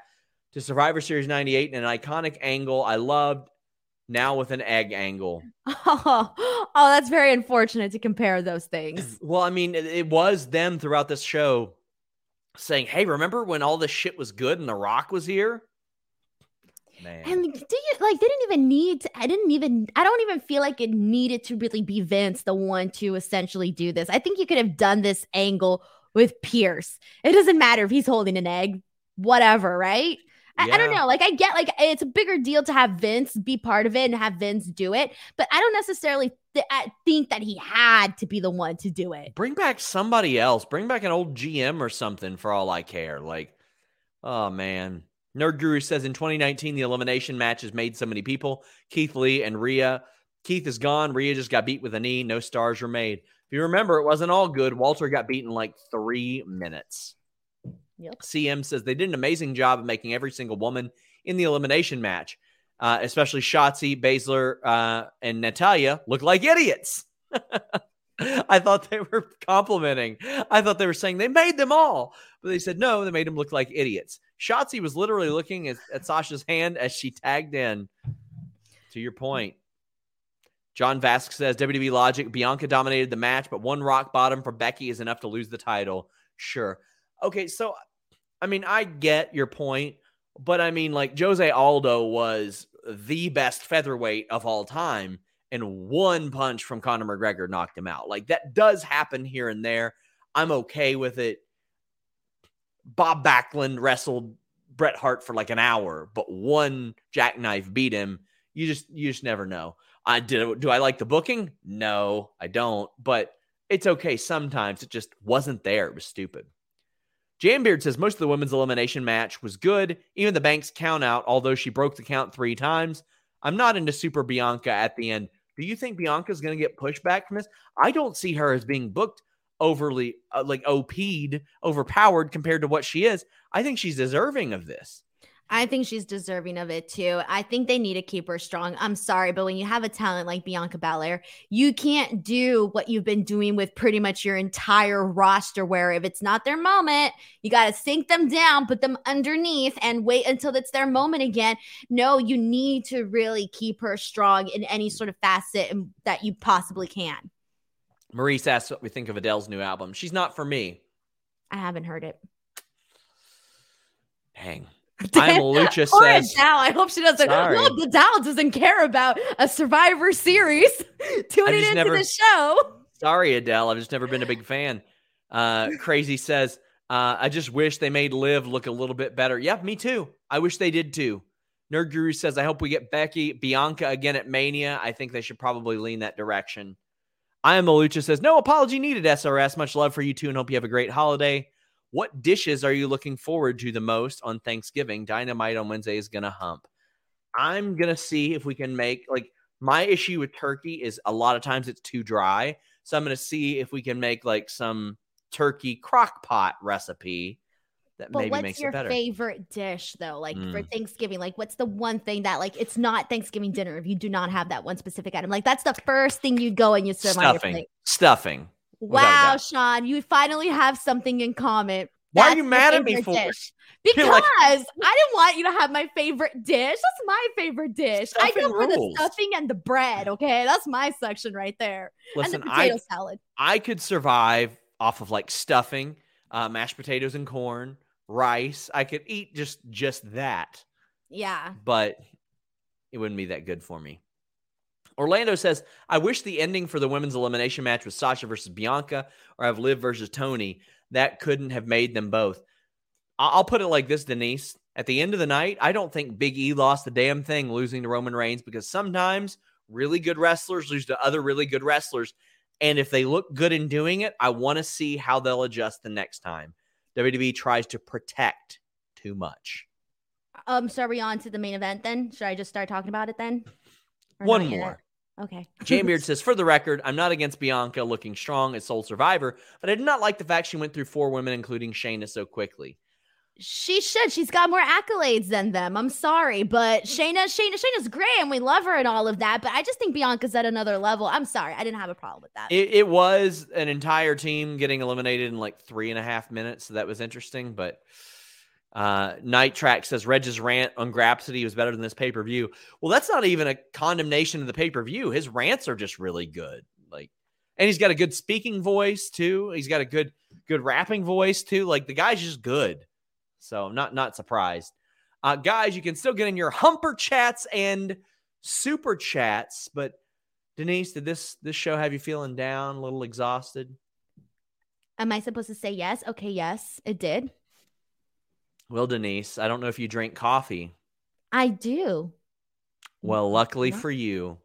to Survivor Series 98 in an iconic angle I loved, now with an egg angle. Oh, oh that's very unfortunate to compare those things. well, I mean, it, it was them throughout this show saying, hey, remember when all this shit was good and The Rock was here? Man. And do you like they didn't even need to, I didn't even I don't even feel like it needed to really be Vince the one to essentially do this. I think you could have done this angle with Pearce. It doesn't matter if he's holding an egg, whatever, right? I, yeah. I, don't know. Like, I get like it's a bigger deal to have Vince be part of it and have Vince do it, but I don't necessarily th- think that he had to be the one to do it. Bring back somebody else. Bring back an old GM or something for all I care. Like, oh man. Nerd Guru says in 2019, the elimination match has made so many people. Keith Lee and Rhea. Keith is gone. Rhea just got beat with a knee. No stars were made. If you remember, it wasn't all good. Walter got beaten like three minutes. Yep. CM says they did an amazing job of making every single woman in the elimination match, uh, especially Shotzi, Baszler, uh, and Natalya, look like idiots. I thought they were complimenting. I thought they were saying they made them all, but they said no, they made them look like idiots. Shotzi was literally looking at, at Sasha's hand as she tagged in. To your point, John Vask says WWE logic. Bianca dominated the match, but one rock bottom for Becky is enough to lose the title. Sure. Okay, so I mean, I get your point, but I mean, like Jose Aldo was the best featherweight of all time, and one punch from Conor McGregor knocked him out. Like that does happen here and there. I'm okay with it. Bob Backlund wrestled Bret Hart for like an hour, but one jackknife beat him. You just you just never know. I did. Do I like the booking? No, I don't. But it's okay. Sometimes it just wasn't there. It was stupid. Jambeard says most of the women's elimination match was good. Even the Banks count out, although she broke the count three times. I'm not into Super Bianca at the end. Do you think Bianca's going to get pushback from this? I don't see her as being booked overly uh, like OP'd, overpowered compared to what she is. I think she's deserving of this. I think she's deserving of it too. I think they need to keep her strong. I'm sorry, but when you have a talent like Bianca Belair, you can't do what you've been doing with pretty much your entire roster, where if it's not their moment, you got to sink them down, put them underneath, and wait until it's their moment again. No, you need to really keep her strong in any sort of facet that you possibly can. Maurice asks what we think of Adele's new album. She's not for me. I haven't heard it. Dang. I'm Lucha says. Adele. I hope she doesn't. Sorry. Look, Adele doesn't care about a Survivor Series. Tuning into never, the show. Sorry, Adele. I've just never been a big fan. Uh, Crazy says, uh, I just wish they made Liv look a little bit better. Yeah, me too. I wish they did too. Nerd Guru says, I hope we get Becky, Bianca again at Mania. I think they should probably lean that direction. I am Malucha says, no apology needed, SRS. Much love for you too and hope you have a great holiday. What dishes are you looking forward to the most on Thanksgiving? Dynamite on Wednesday is going to hump. I'm going to see if we can make like my issue with turkey is a lot of times it's too dry. So I'm going to see if we can make like some turkey crock pot recipe that but maybe makes it better. What's your favorite dish though? Like mm. for Thanksgiving, like what's the one thing that like it's not Thanksgiving dinner if you do not have that one specific item? Like that's the first thing you go and you serve stuffing. on your plate. Stuffing. Wow, Sean, you finally have something in common. Why That's are you mad at me for dish. Because like, I didn't want you to have my favorite dish. That's my favorite dish. I go for the stuffing and the bread. Okay, that's my section right there. Listen, and the potato I, salad. I could survive off of like stuffing, uh, mashed potatoes and corn, rice. I could eat just just that. Yeah, but it wouldn't be that good for me. Orlando says, I wish the ending for the women's elimination match was Sasha versus Bianca or have Liv versus Toni. That couldn't have made them both. I'll put it like this, Denise. At the end of the night, I don't think Big E lost the damn thing losing to Roman Reigns because sometimes really good wrestlers lose to other really good wrestlers. And if they look good in doing it, I want to see how they'll adjust the next time. WWE tries to protect too much. Um, so are we on to the main event then? Should I just start talking about it then? Or One not yet? more. Okay. Jay Beard says, for the record, I'm not against Bianca looking strong as sole Survivor, but I did not like the fact she went through four women, including Shayna, so quickly. She should. She's got more accolades than them. I'm sorry, but Shayna, Shayna, Shayna's great, and we love her and all of that. But I just think Bianca's at another level. I'm sorry, I didn't have a problem with that. It, it was an entire team getting eliminated in like three and a half minutes, so that was interesting. But uh, Night Track says Reg's rant on Grapsody was better than this pay per view. Well, that's not even a condemnation of the pay per view. His rants are just really good. Like, and he's got a good speaking voice too. He's got a good good rapping voice too. Like the guy's just good. So not not surprised. Uh, guys, you can still get in your humper chats and super chats, but Denise, did this this show have you feeling down, a little exhausted? Am I supposed to say yes? Okay, yes, it did. Well, Denise, I don't know if you drink coffee. I do. Well, luckily for you,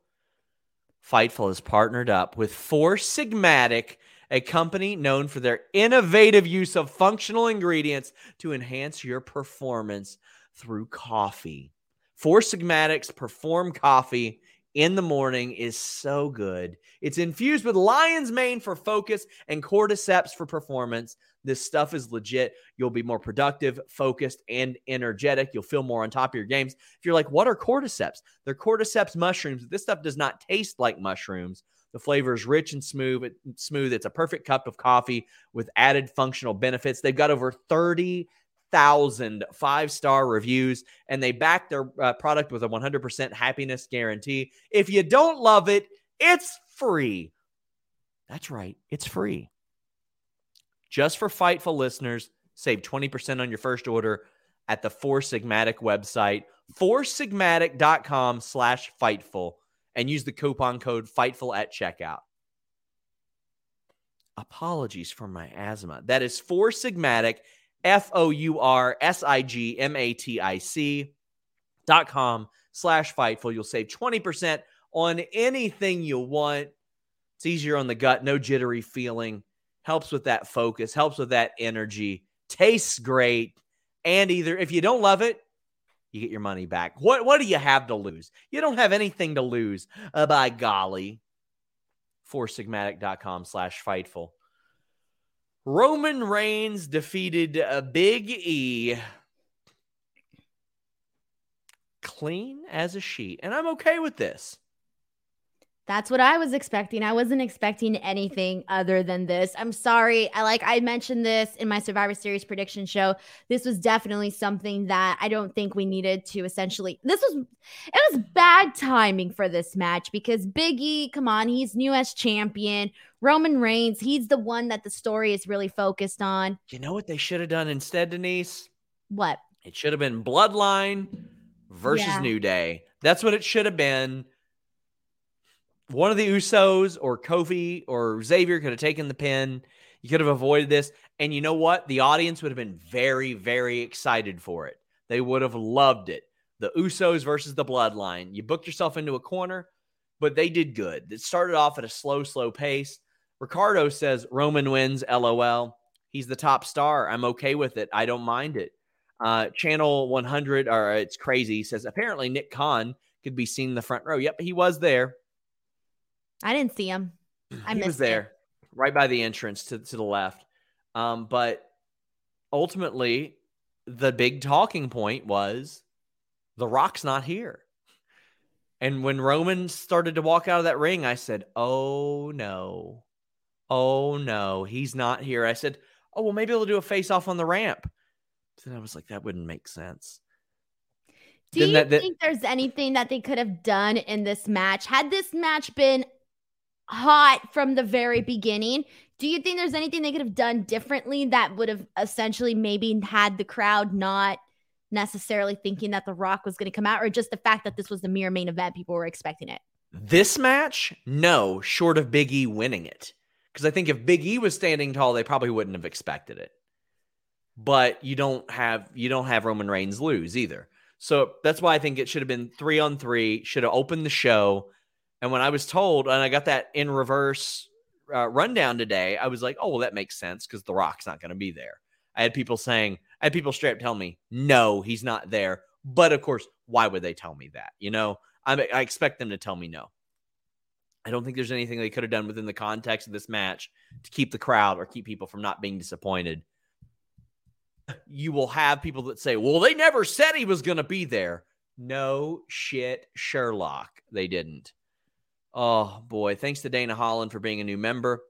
Fightful has partnered up with Four Sigmatic, a company known for their innovative use of functional ingredients to enhance your performance through coffee. Four Sigmatic's Perform Coffee in the morning is so good. It's infused with lion's mane for focus and cordyceps for performance. This stuff is legit. You'll be more productive, focused, and energetic. You'll feel more on top of your games. If you're like, what are cordyceps? They're cordyceps mushrooms. This stuff does not taste like mushrooms. The flavor is rich and smooth. It, smooth. It's a perfect cup of coffee with added functional benefits. They've got over 30,000 five star reviews, and they back their uh, product with a 100% happiness guarantee. If you don't love it, it's free. That's right, it's free. Just for Fightful listeners, save 20% on your first order at the Four Sigmatic website, foursigmatic.com slash Fightful, and use the coupon code Fightful at checkout. Apologies for my asthma. That is Four Sigmatic, F O U R S I G M A T I C dot com slash Fightful. You'll save 20% on anything you want. It's easier on the gut, no jittery feeling. Helps with that focus, helps with that energy, tastes great. And either if you don't love it, you get your money back. What what do you have to lose? You don't have anything to lose. Uh, by golly. Foursigmatic.com slash fightful. Roman Reigns defeated a Big E clean as a sheet. And I'm okay with this. That's what I was expecting. I wasn't expecting anything other than this. I'm sorry. I like I mentioned this in my Survivor Series prediction show. This was definitely something that I don't think we needed to essentially. This was it was bad timing for this match because Big E, come on, he's new as champion. Roman Reigns, he's the one that the story is really focused on. You know what they should have done instead, Denise? What? It should have been Bloodline versus Yeah. New Day. That's what it should have been. One of the Usos or Kofi or Xavier could have taken the pin. You could have avoided this. And you know what? The audience would have been very, very excited for it. They would have loved it. The Usos versus the Bloodline. You booked yourself into a corner, but they did good. It started off at a slow, slow pace. Ricardo says Roman wins, lol. He's the top star. I'm okay with it. I don't mind it. Uh, Channel 100, or it's crazy, says apparently Nick Khan could be seen in the front row. Yep, he was there. I didn't see him. I he was there, right by the entrance to, to the left. Um, but ultimately, the big talking point was The Rock's not here. And when Roman started to walk out of that ring, I said, Oh no. Oh no, he's not here. I said, Oh, well, maybe they'll do a face off on the ramp. Then I was like, that wouldn't make sense. Do Then you that- that- think there's anything that they could have done in this match? Had this match been hot from the very beginning, do you think there's anything they could have done differently that would have essentially maybe had the crowd not necessarily thinking that The Rock was going to come out, or just the fact that this was the mere main event, people were expecting it? This match, no, short of Big E winning it. Because I think if Big E was standing tall, they probably wouldn't have expected it. but you don't have you don't have Roman Reigns lose either. So that's why I think it should have been three on three. Should have opened the show. And when I was told, and I got that in reverse uh, rundown today, I was like, oh well, that makes sense because The Rock's not going to be there. I had people saying, I had people straight up tell me, no, he's not there. But of course, why would they tell me that? You know, I, I expect them to tell me no. I don't think there's anything they could have done within the context of this match to keep the crowd or keep people from not being disappointed. You will have people that say, well, they never said he was going to be there. No shit, Sherlock. They didn't. Oh, boy. Thanks to Dana Holland for being a new member.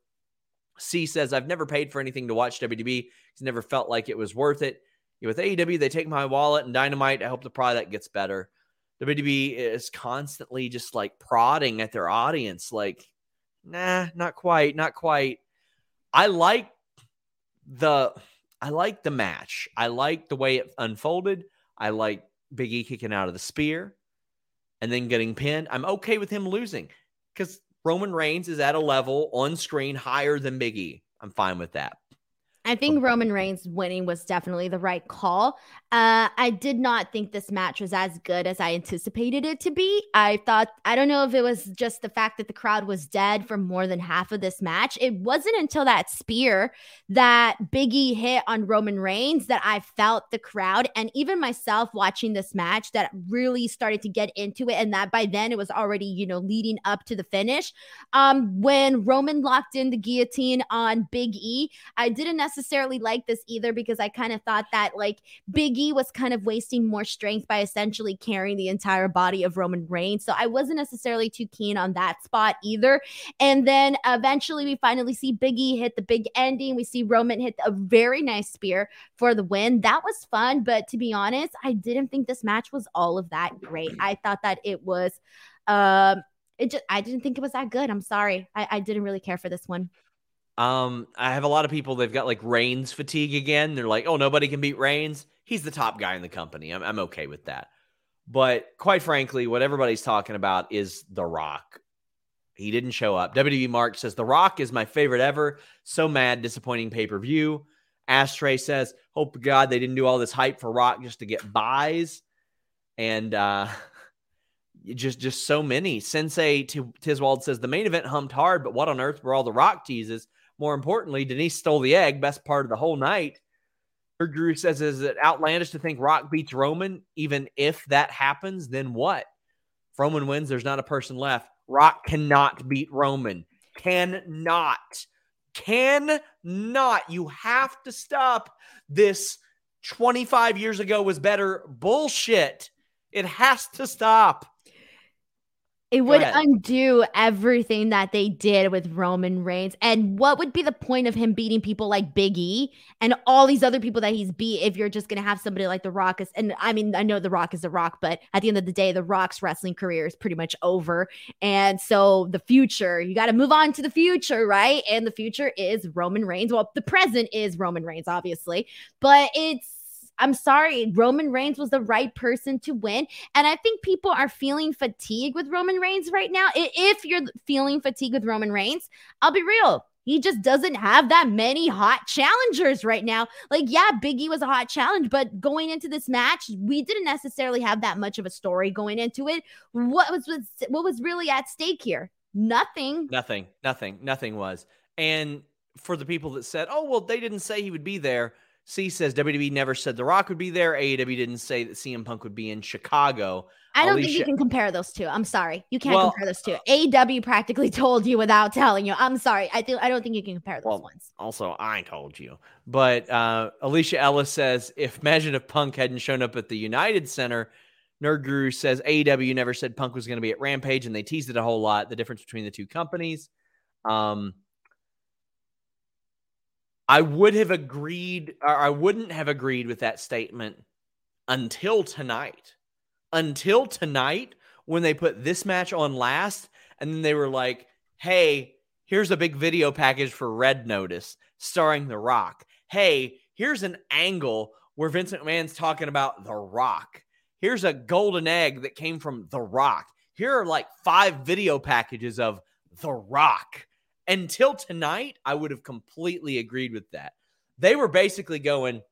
C says, I've never paid for anything to watch WDB. He's never felt like it was worth it. With AEW, they take my wallet and dynamite. I hope the product gets better. WDB is constantly just like prodding at their audience, like, nah, not quite, not quite. I like the I like the match. I like the way it unfolded. I like Big E kicking out of the spear and then getting pinned. I'm okay with him losing because Roman Reigns is at a level on screen higher than Big E. I'm fine with that. I think Roman Reigns winning was definitely the right call. Uh, I did not think this match was as good as I anticipated it to be. I thought, I don't know if it was just the fact that the crowd was dead for more than half of this match. It wasn't until that spear that Biggie hit on Roman Reigns that I felt the crowd and even myself watching this match that really started to get into it. And that by then it was already, you know, leading up to the finish. Um, when Roman locked in the guillotine on Big E, I didn't necessarily like this either because I kind of thought that like Big Was kind of wasting more strength by essentially carrying the entire body of Roman Reigns. So I wasn't necessarily too keen on that spot either. And then eventually we finally see Biggie hit the big ending. We see Roman hit a very nice spear for the win. That was fun. But to be honest, I didn't think this match was all of that great. I thought that it was um it just I didn't think it was that good. I'm sorry. I, I didn't really care for this one. Um, I have a lot of people they've got like Reigns fatigue again. They're like, oh, nobody can beat Reigns he's the top guy in the company. I'm, I'm okay with that. But quite frankly, what everybody's talking about is The Rock. He didn't show up. WWE Mark says, The Rock is my favorite ever. So mad, disappointing pay per view. Ashtray says, Hope God they didn't do all this hype for Rock just to get buys. And uh, just just so many. Sensei Tiswald says, The main event humped hard, but what on earth were all the Rock teases? More importantly, Denise stole the egg, best part of the whole night. Drew says, is it outlandish to think Rock beats Roman? Even if that happens, then what? If Roman wins, there's not a person left. Rock cannot beat Roman. Cannot. Cannot. You have to stop this 25 years ago was better bullshit. It has to stop. It would undo everything that they did with Roman Reigns. And what would be the point of him beating people like Big E and all these other people that he's beat if you're just going to have somebody like The Rock? Is, and I mean, I know The Rock is The Rock, but at the end of the day, The Rock's wrestling career is pretty much over. And so the future, you got to move on to the future, right? And the future is Roman Reigns. Well, the present is Roman Reigns, obviously, but it's I'm sorry, Roman Reigns was the right person to win. And I think people are feeling fatigue with Roman Reigns right now. If you're feeling fatigue with Roman Reigns, I'll be real. He just doesn't have that many hot challengers right now. Like, yeah, Biggie was a hot challenge, but going into this match, we didn't necessarily have that much of a story going into it. What was what was really at stake here? Nothing. Nothing. Nothing. Nothing was. And for the people that said, "Oh, well, they didn't say he would be there," C says WWE never said The Rock would be there. AEW didn't say that CM Punk would be in Chicago. I don't Alicia- think you can compare those two. I'm sorry. You can't well, compare those two. AEW practically told you without telling you. I'm sorry. I think I don't think you can compare those well, ones. Also, I told you. But uh, Alicia Ellis says if imagine if Punk hadn't shown up at the United Center. Nerd Guru says AEW never said Punk was going to be at Rampage, and they teased it a whole lot. The difference between the two companies. Um, I would have agreed, or I wouldn't have agreed with that statement until tonight. Until tonight, when they put this match on last, and then they were like, hey, here's a big video package for Red Notice starring The Rock. Hey, here's an angle where Vincent McMahon's talking about The Rock. Here's a golden egg that came from The Rock. Here are like five video packages of The Rock. Until tonight, I would have completely agreed with that. They were basically going,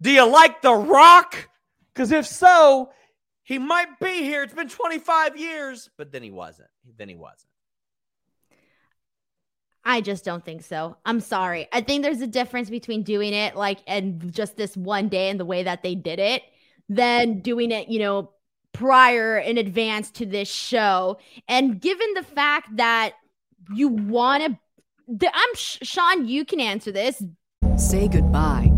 Do you like The Rock? Because if so, he might be here. It's been 25 years, but then he wasn't. Then he wasn't. I just don't think so. I'm sorry. I think there's a difference between doing it like and just this one day and the way that they did it than doing it, you know, prior in advance to this show. And given the fact that you want to, I'm Sean, you can answer this. Say goodbye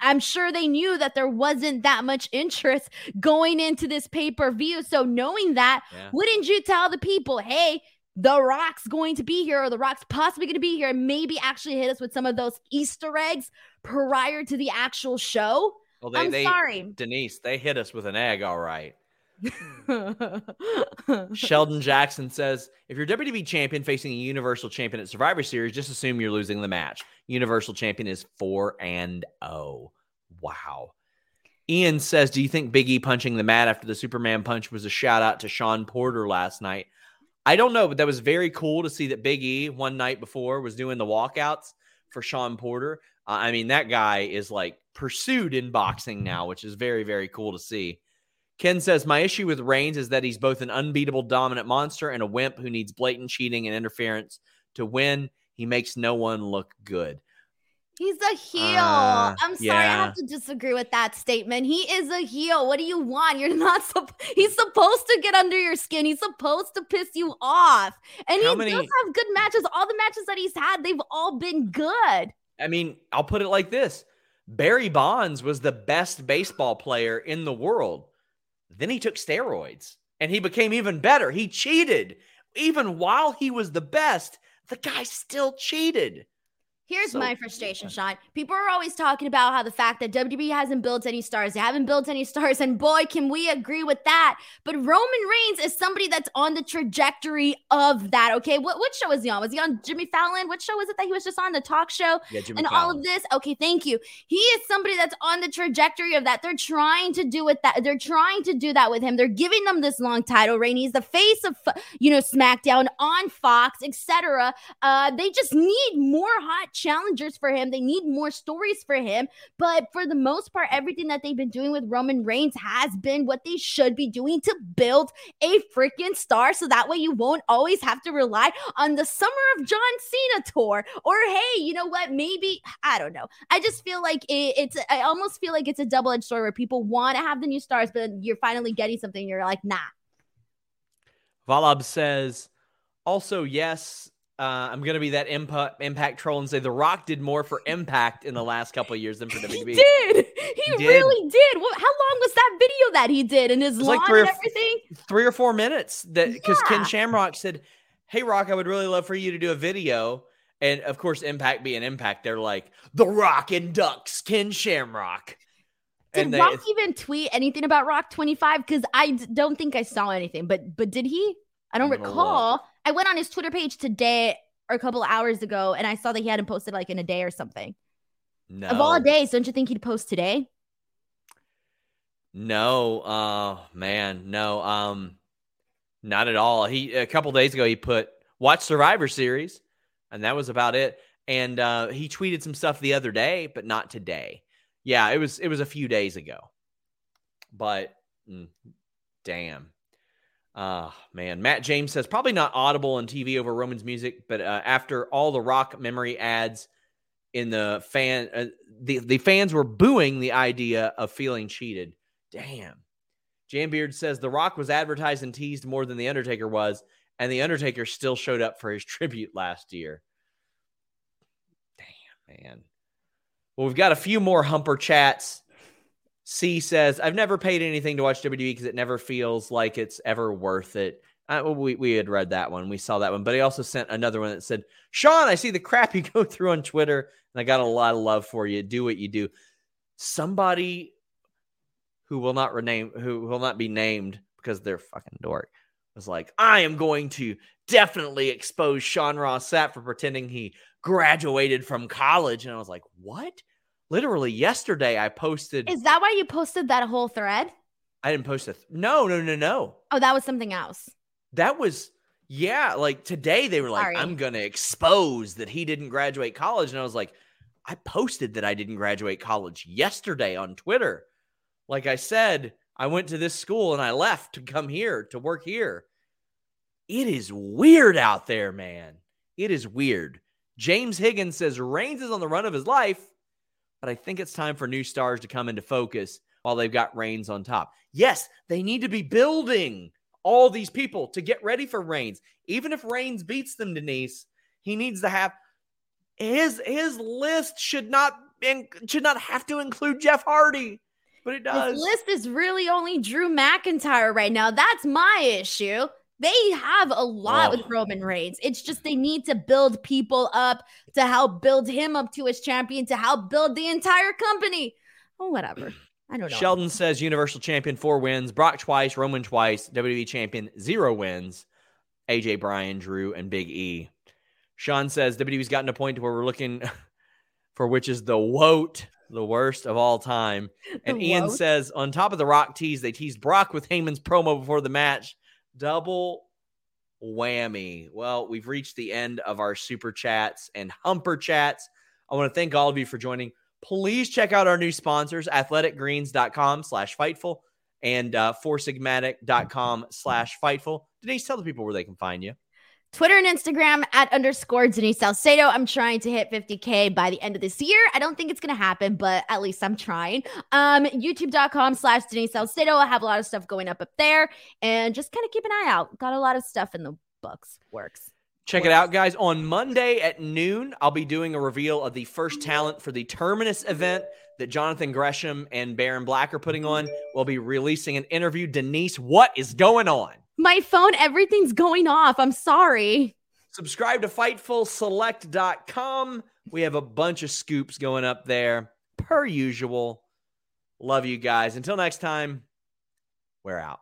I'm sure they knew that there wasn't that much interest going into this pay per view. So, knowing that, yeah. wouldn't you tell the people, hey, The Rock's going to be here, or The Rock's possibly going to be here, and maybe actually hit us with some of those Easter eggs prior to the actual show? Well, they, I'm they, sorry. Denise, they hit us with an egg, all right. Sheldon Jackson says if you're WWE champion facing a Universal champion at Survivor Series, just assume you're losing the match. Universal champion is 4 and 0. Wow. Ian says, Do you think Big E punching the mat after the Superman punch was a shout out to Shawn Porter last night? I don't know, but that was very cool to see that Big E one night before was doing the walkouts for Shawn Porter. Uh, I mean, that guy is like pursued in boxing now, which is very, very cool to see. Ken says, My issue with Reigns is that he's both an unbeatable dominant monster and a wimp who needs blatant cheating and interference to win. He makes no one look good. He's a heel. Uh, I'm sorry, yeah. I have to disagree with that statement. He is a heel. What do you want? You're not. Sup- he's supposed to get under your skin. He's supposed to piss you off. And How he many- does have good matches. All the matches that he's had, they've all been good. I mean, I'll put it like this: Barry Bonds was the best baseball player in the world. Then he took steroids and he became even better. He cheated. Even while he was the best, the guy still cheated. Here's so, my frustration, Sean. People are always talking about how the fact that WWE hasn't built any stars, they haven't built any stars, and boy, can we agree with that. But Roman Reigns is somebody that's on the trajectory of that. Okay, what what show was he on? Was he on Jimmy Fallon? What show was it that he was just on the talk show? Yeah, Jimmy and Fallon. all of this. Okay, thank you. He is somebody that's on the trajectory of that. They're trying to do with that. They're trying to do that with him. They're giving them this long title reign. He's the face of you know SmackDown on Fox, etc. Uh, they just need more hot challengers for him. They need more stories for him. But for the most part, everything that they've been doing with Roman Reigns has been what they should be doing to build a freaking star. So that way you won't always have to rely on the Summer of John Cena tour. Or hey, you know what? Maybe, I don't know. I just feel like it, it's, I almost feel like it's a double edged sword where people want to have the new stars, but you're finally getting something. You're like, nah. Valab says, also, yes, uh, I'm going to be that impact, impact troll and say The Rock did more for Impact in the last couple of years than for WWE. He did. He, he did. really did. Well, how long was that video that he did and his lawn like and everything? three or four minutes. That because yeah. Ken Shamrock said, "Hey, Rock, I would really love for you to do a video." And of course, Impact being Impact, they're like, "The Rock and Ducks, Ken Shamrock." Did and Rock they, even tweet anything about Rock 25? Because I don't think I saw anything. But but did he? I don't recall. Look. I went on his Twitter page today or a couple hours ago and I saw that he hadn't posted like in a day or something. No. Of all days, don't you think he'd post today? No, uh man, no. Um not at all. He a couple days ago he put watch Survivor series and that was about it. And uh he tweeted some stuff the other day, but not today. Yeah, it was it was a few days ago. But mm, damn. Uh man, Matt James says probably not audible on TV over Roman's music, but uh, after all the rock memory ads in the fan, uh, the the fans were booing the idea of feeling cheated. Damn. Jambeard says The Rock was advertised and teased more than The Undertaker was, and The Undertaker still showed up for his tribute last year. Damn, man. Well, we've got a few more humper chats. C says, I've never paid anything to watch WWE because it never feels like it's ever worth it. Uh, we, we had read that one. We saw that one. But he also sent another one that said, Sean, I see the crap you go through on Twitter, and I got a lot of love for you. Do what you do. Somebody who will not rename who will not be named because they're fucking dork was like, I am going to definitely expose Sean Ross Sapp for pretending he graduated from college. And I was like, what? Literally yesterday I posted Is that why you posted that whole thread? I didn't post a th- no, no, no, no. Oh, that was something else. That was yeah, like today they were like, Sorry. I'm gonna expose that he didn't graduate college. And I was like, I posted that I didn't graduate college yesterday on Twitter. Like I said, I went to this school and I left to come here to work here. It is weird out there, man. It is weird. James Higgins says Reigns is on the run of his life, but I think it's time for new stars to come into focus while they've got Reigns on top. Yes, they need to be building all these people to get ready for Reigns. Even if Reigns beats them, Denise, he needs to have his his list should not in, should not have to include Jeff Hardy, but it does. List is really only Drew McIntyre right now. That's my issue. They have a lot Oh. with Roman Reigns. It's just they need to build people up to help build him up to his champion, to help build the entire company. Oh, whatever. I don't know. Sheldon says Universal Champion four wins, Brock twice, Roman twice, WWE Champion zero wins, AJ Bryan, Drew, and Big E. Sean says WWE's gotten to a point where we're looking for which is the woat, the worst of all time. And Ian says on top of the Rock tease, they teased Brock with Heyman's promo before the match. Double whammy. Well, we've reached the end of our super chats and humper chats. I want to thank all of you for joining. Please check out our new sponsors, athleticgreens.com slash fightful and uh, foursigmatic.com slash fightful. Denise, tell the people where they can find you. Twitter and Instagram at underscore Denise Salcedo. I'm trying to hit 50K by the end of this year. I don't think it's going to happen, but at least I'm trying. Um, YouTube.com slash Denise Salcedo. I have a lot of stuff going up up there and just kind of keep an eye out. Got a lot of stuff in the books. Works. Check it out, guys. On Monday at noon, I'll be doing a reveal of the first talent for the Terminus event that Jonathan Gresham and Baron Black are putting on. We'll be releasing an interview. Denise, what is going on? My phone, everything's going off. I'm sorry. Subscribe to FightfulSelect.com. We have a bunch of scoops going up there, per usual. Love you guys. Until next time, we're out.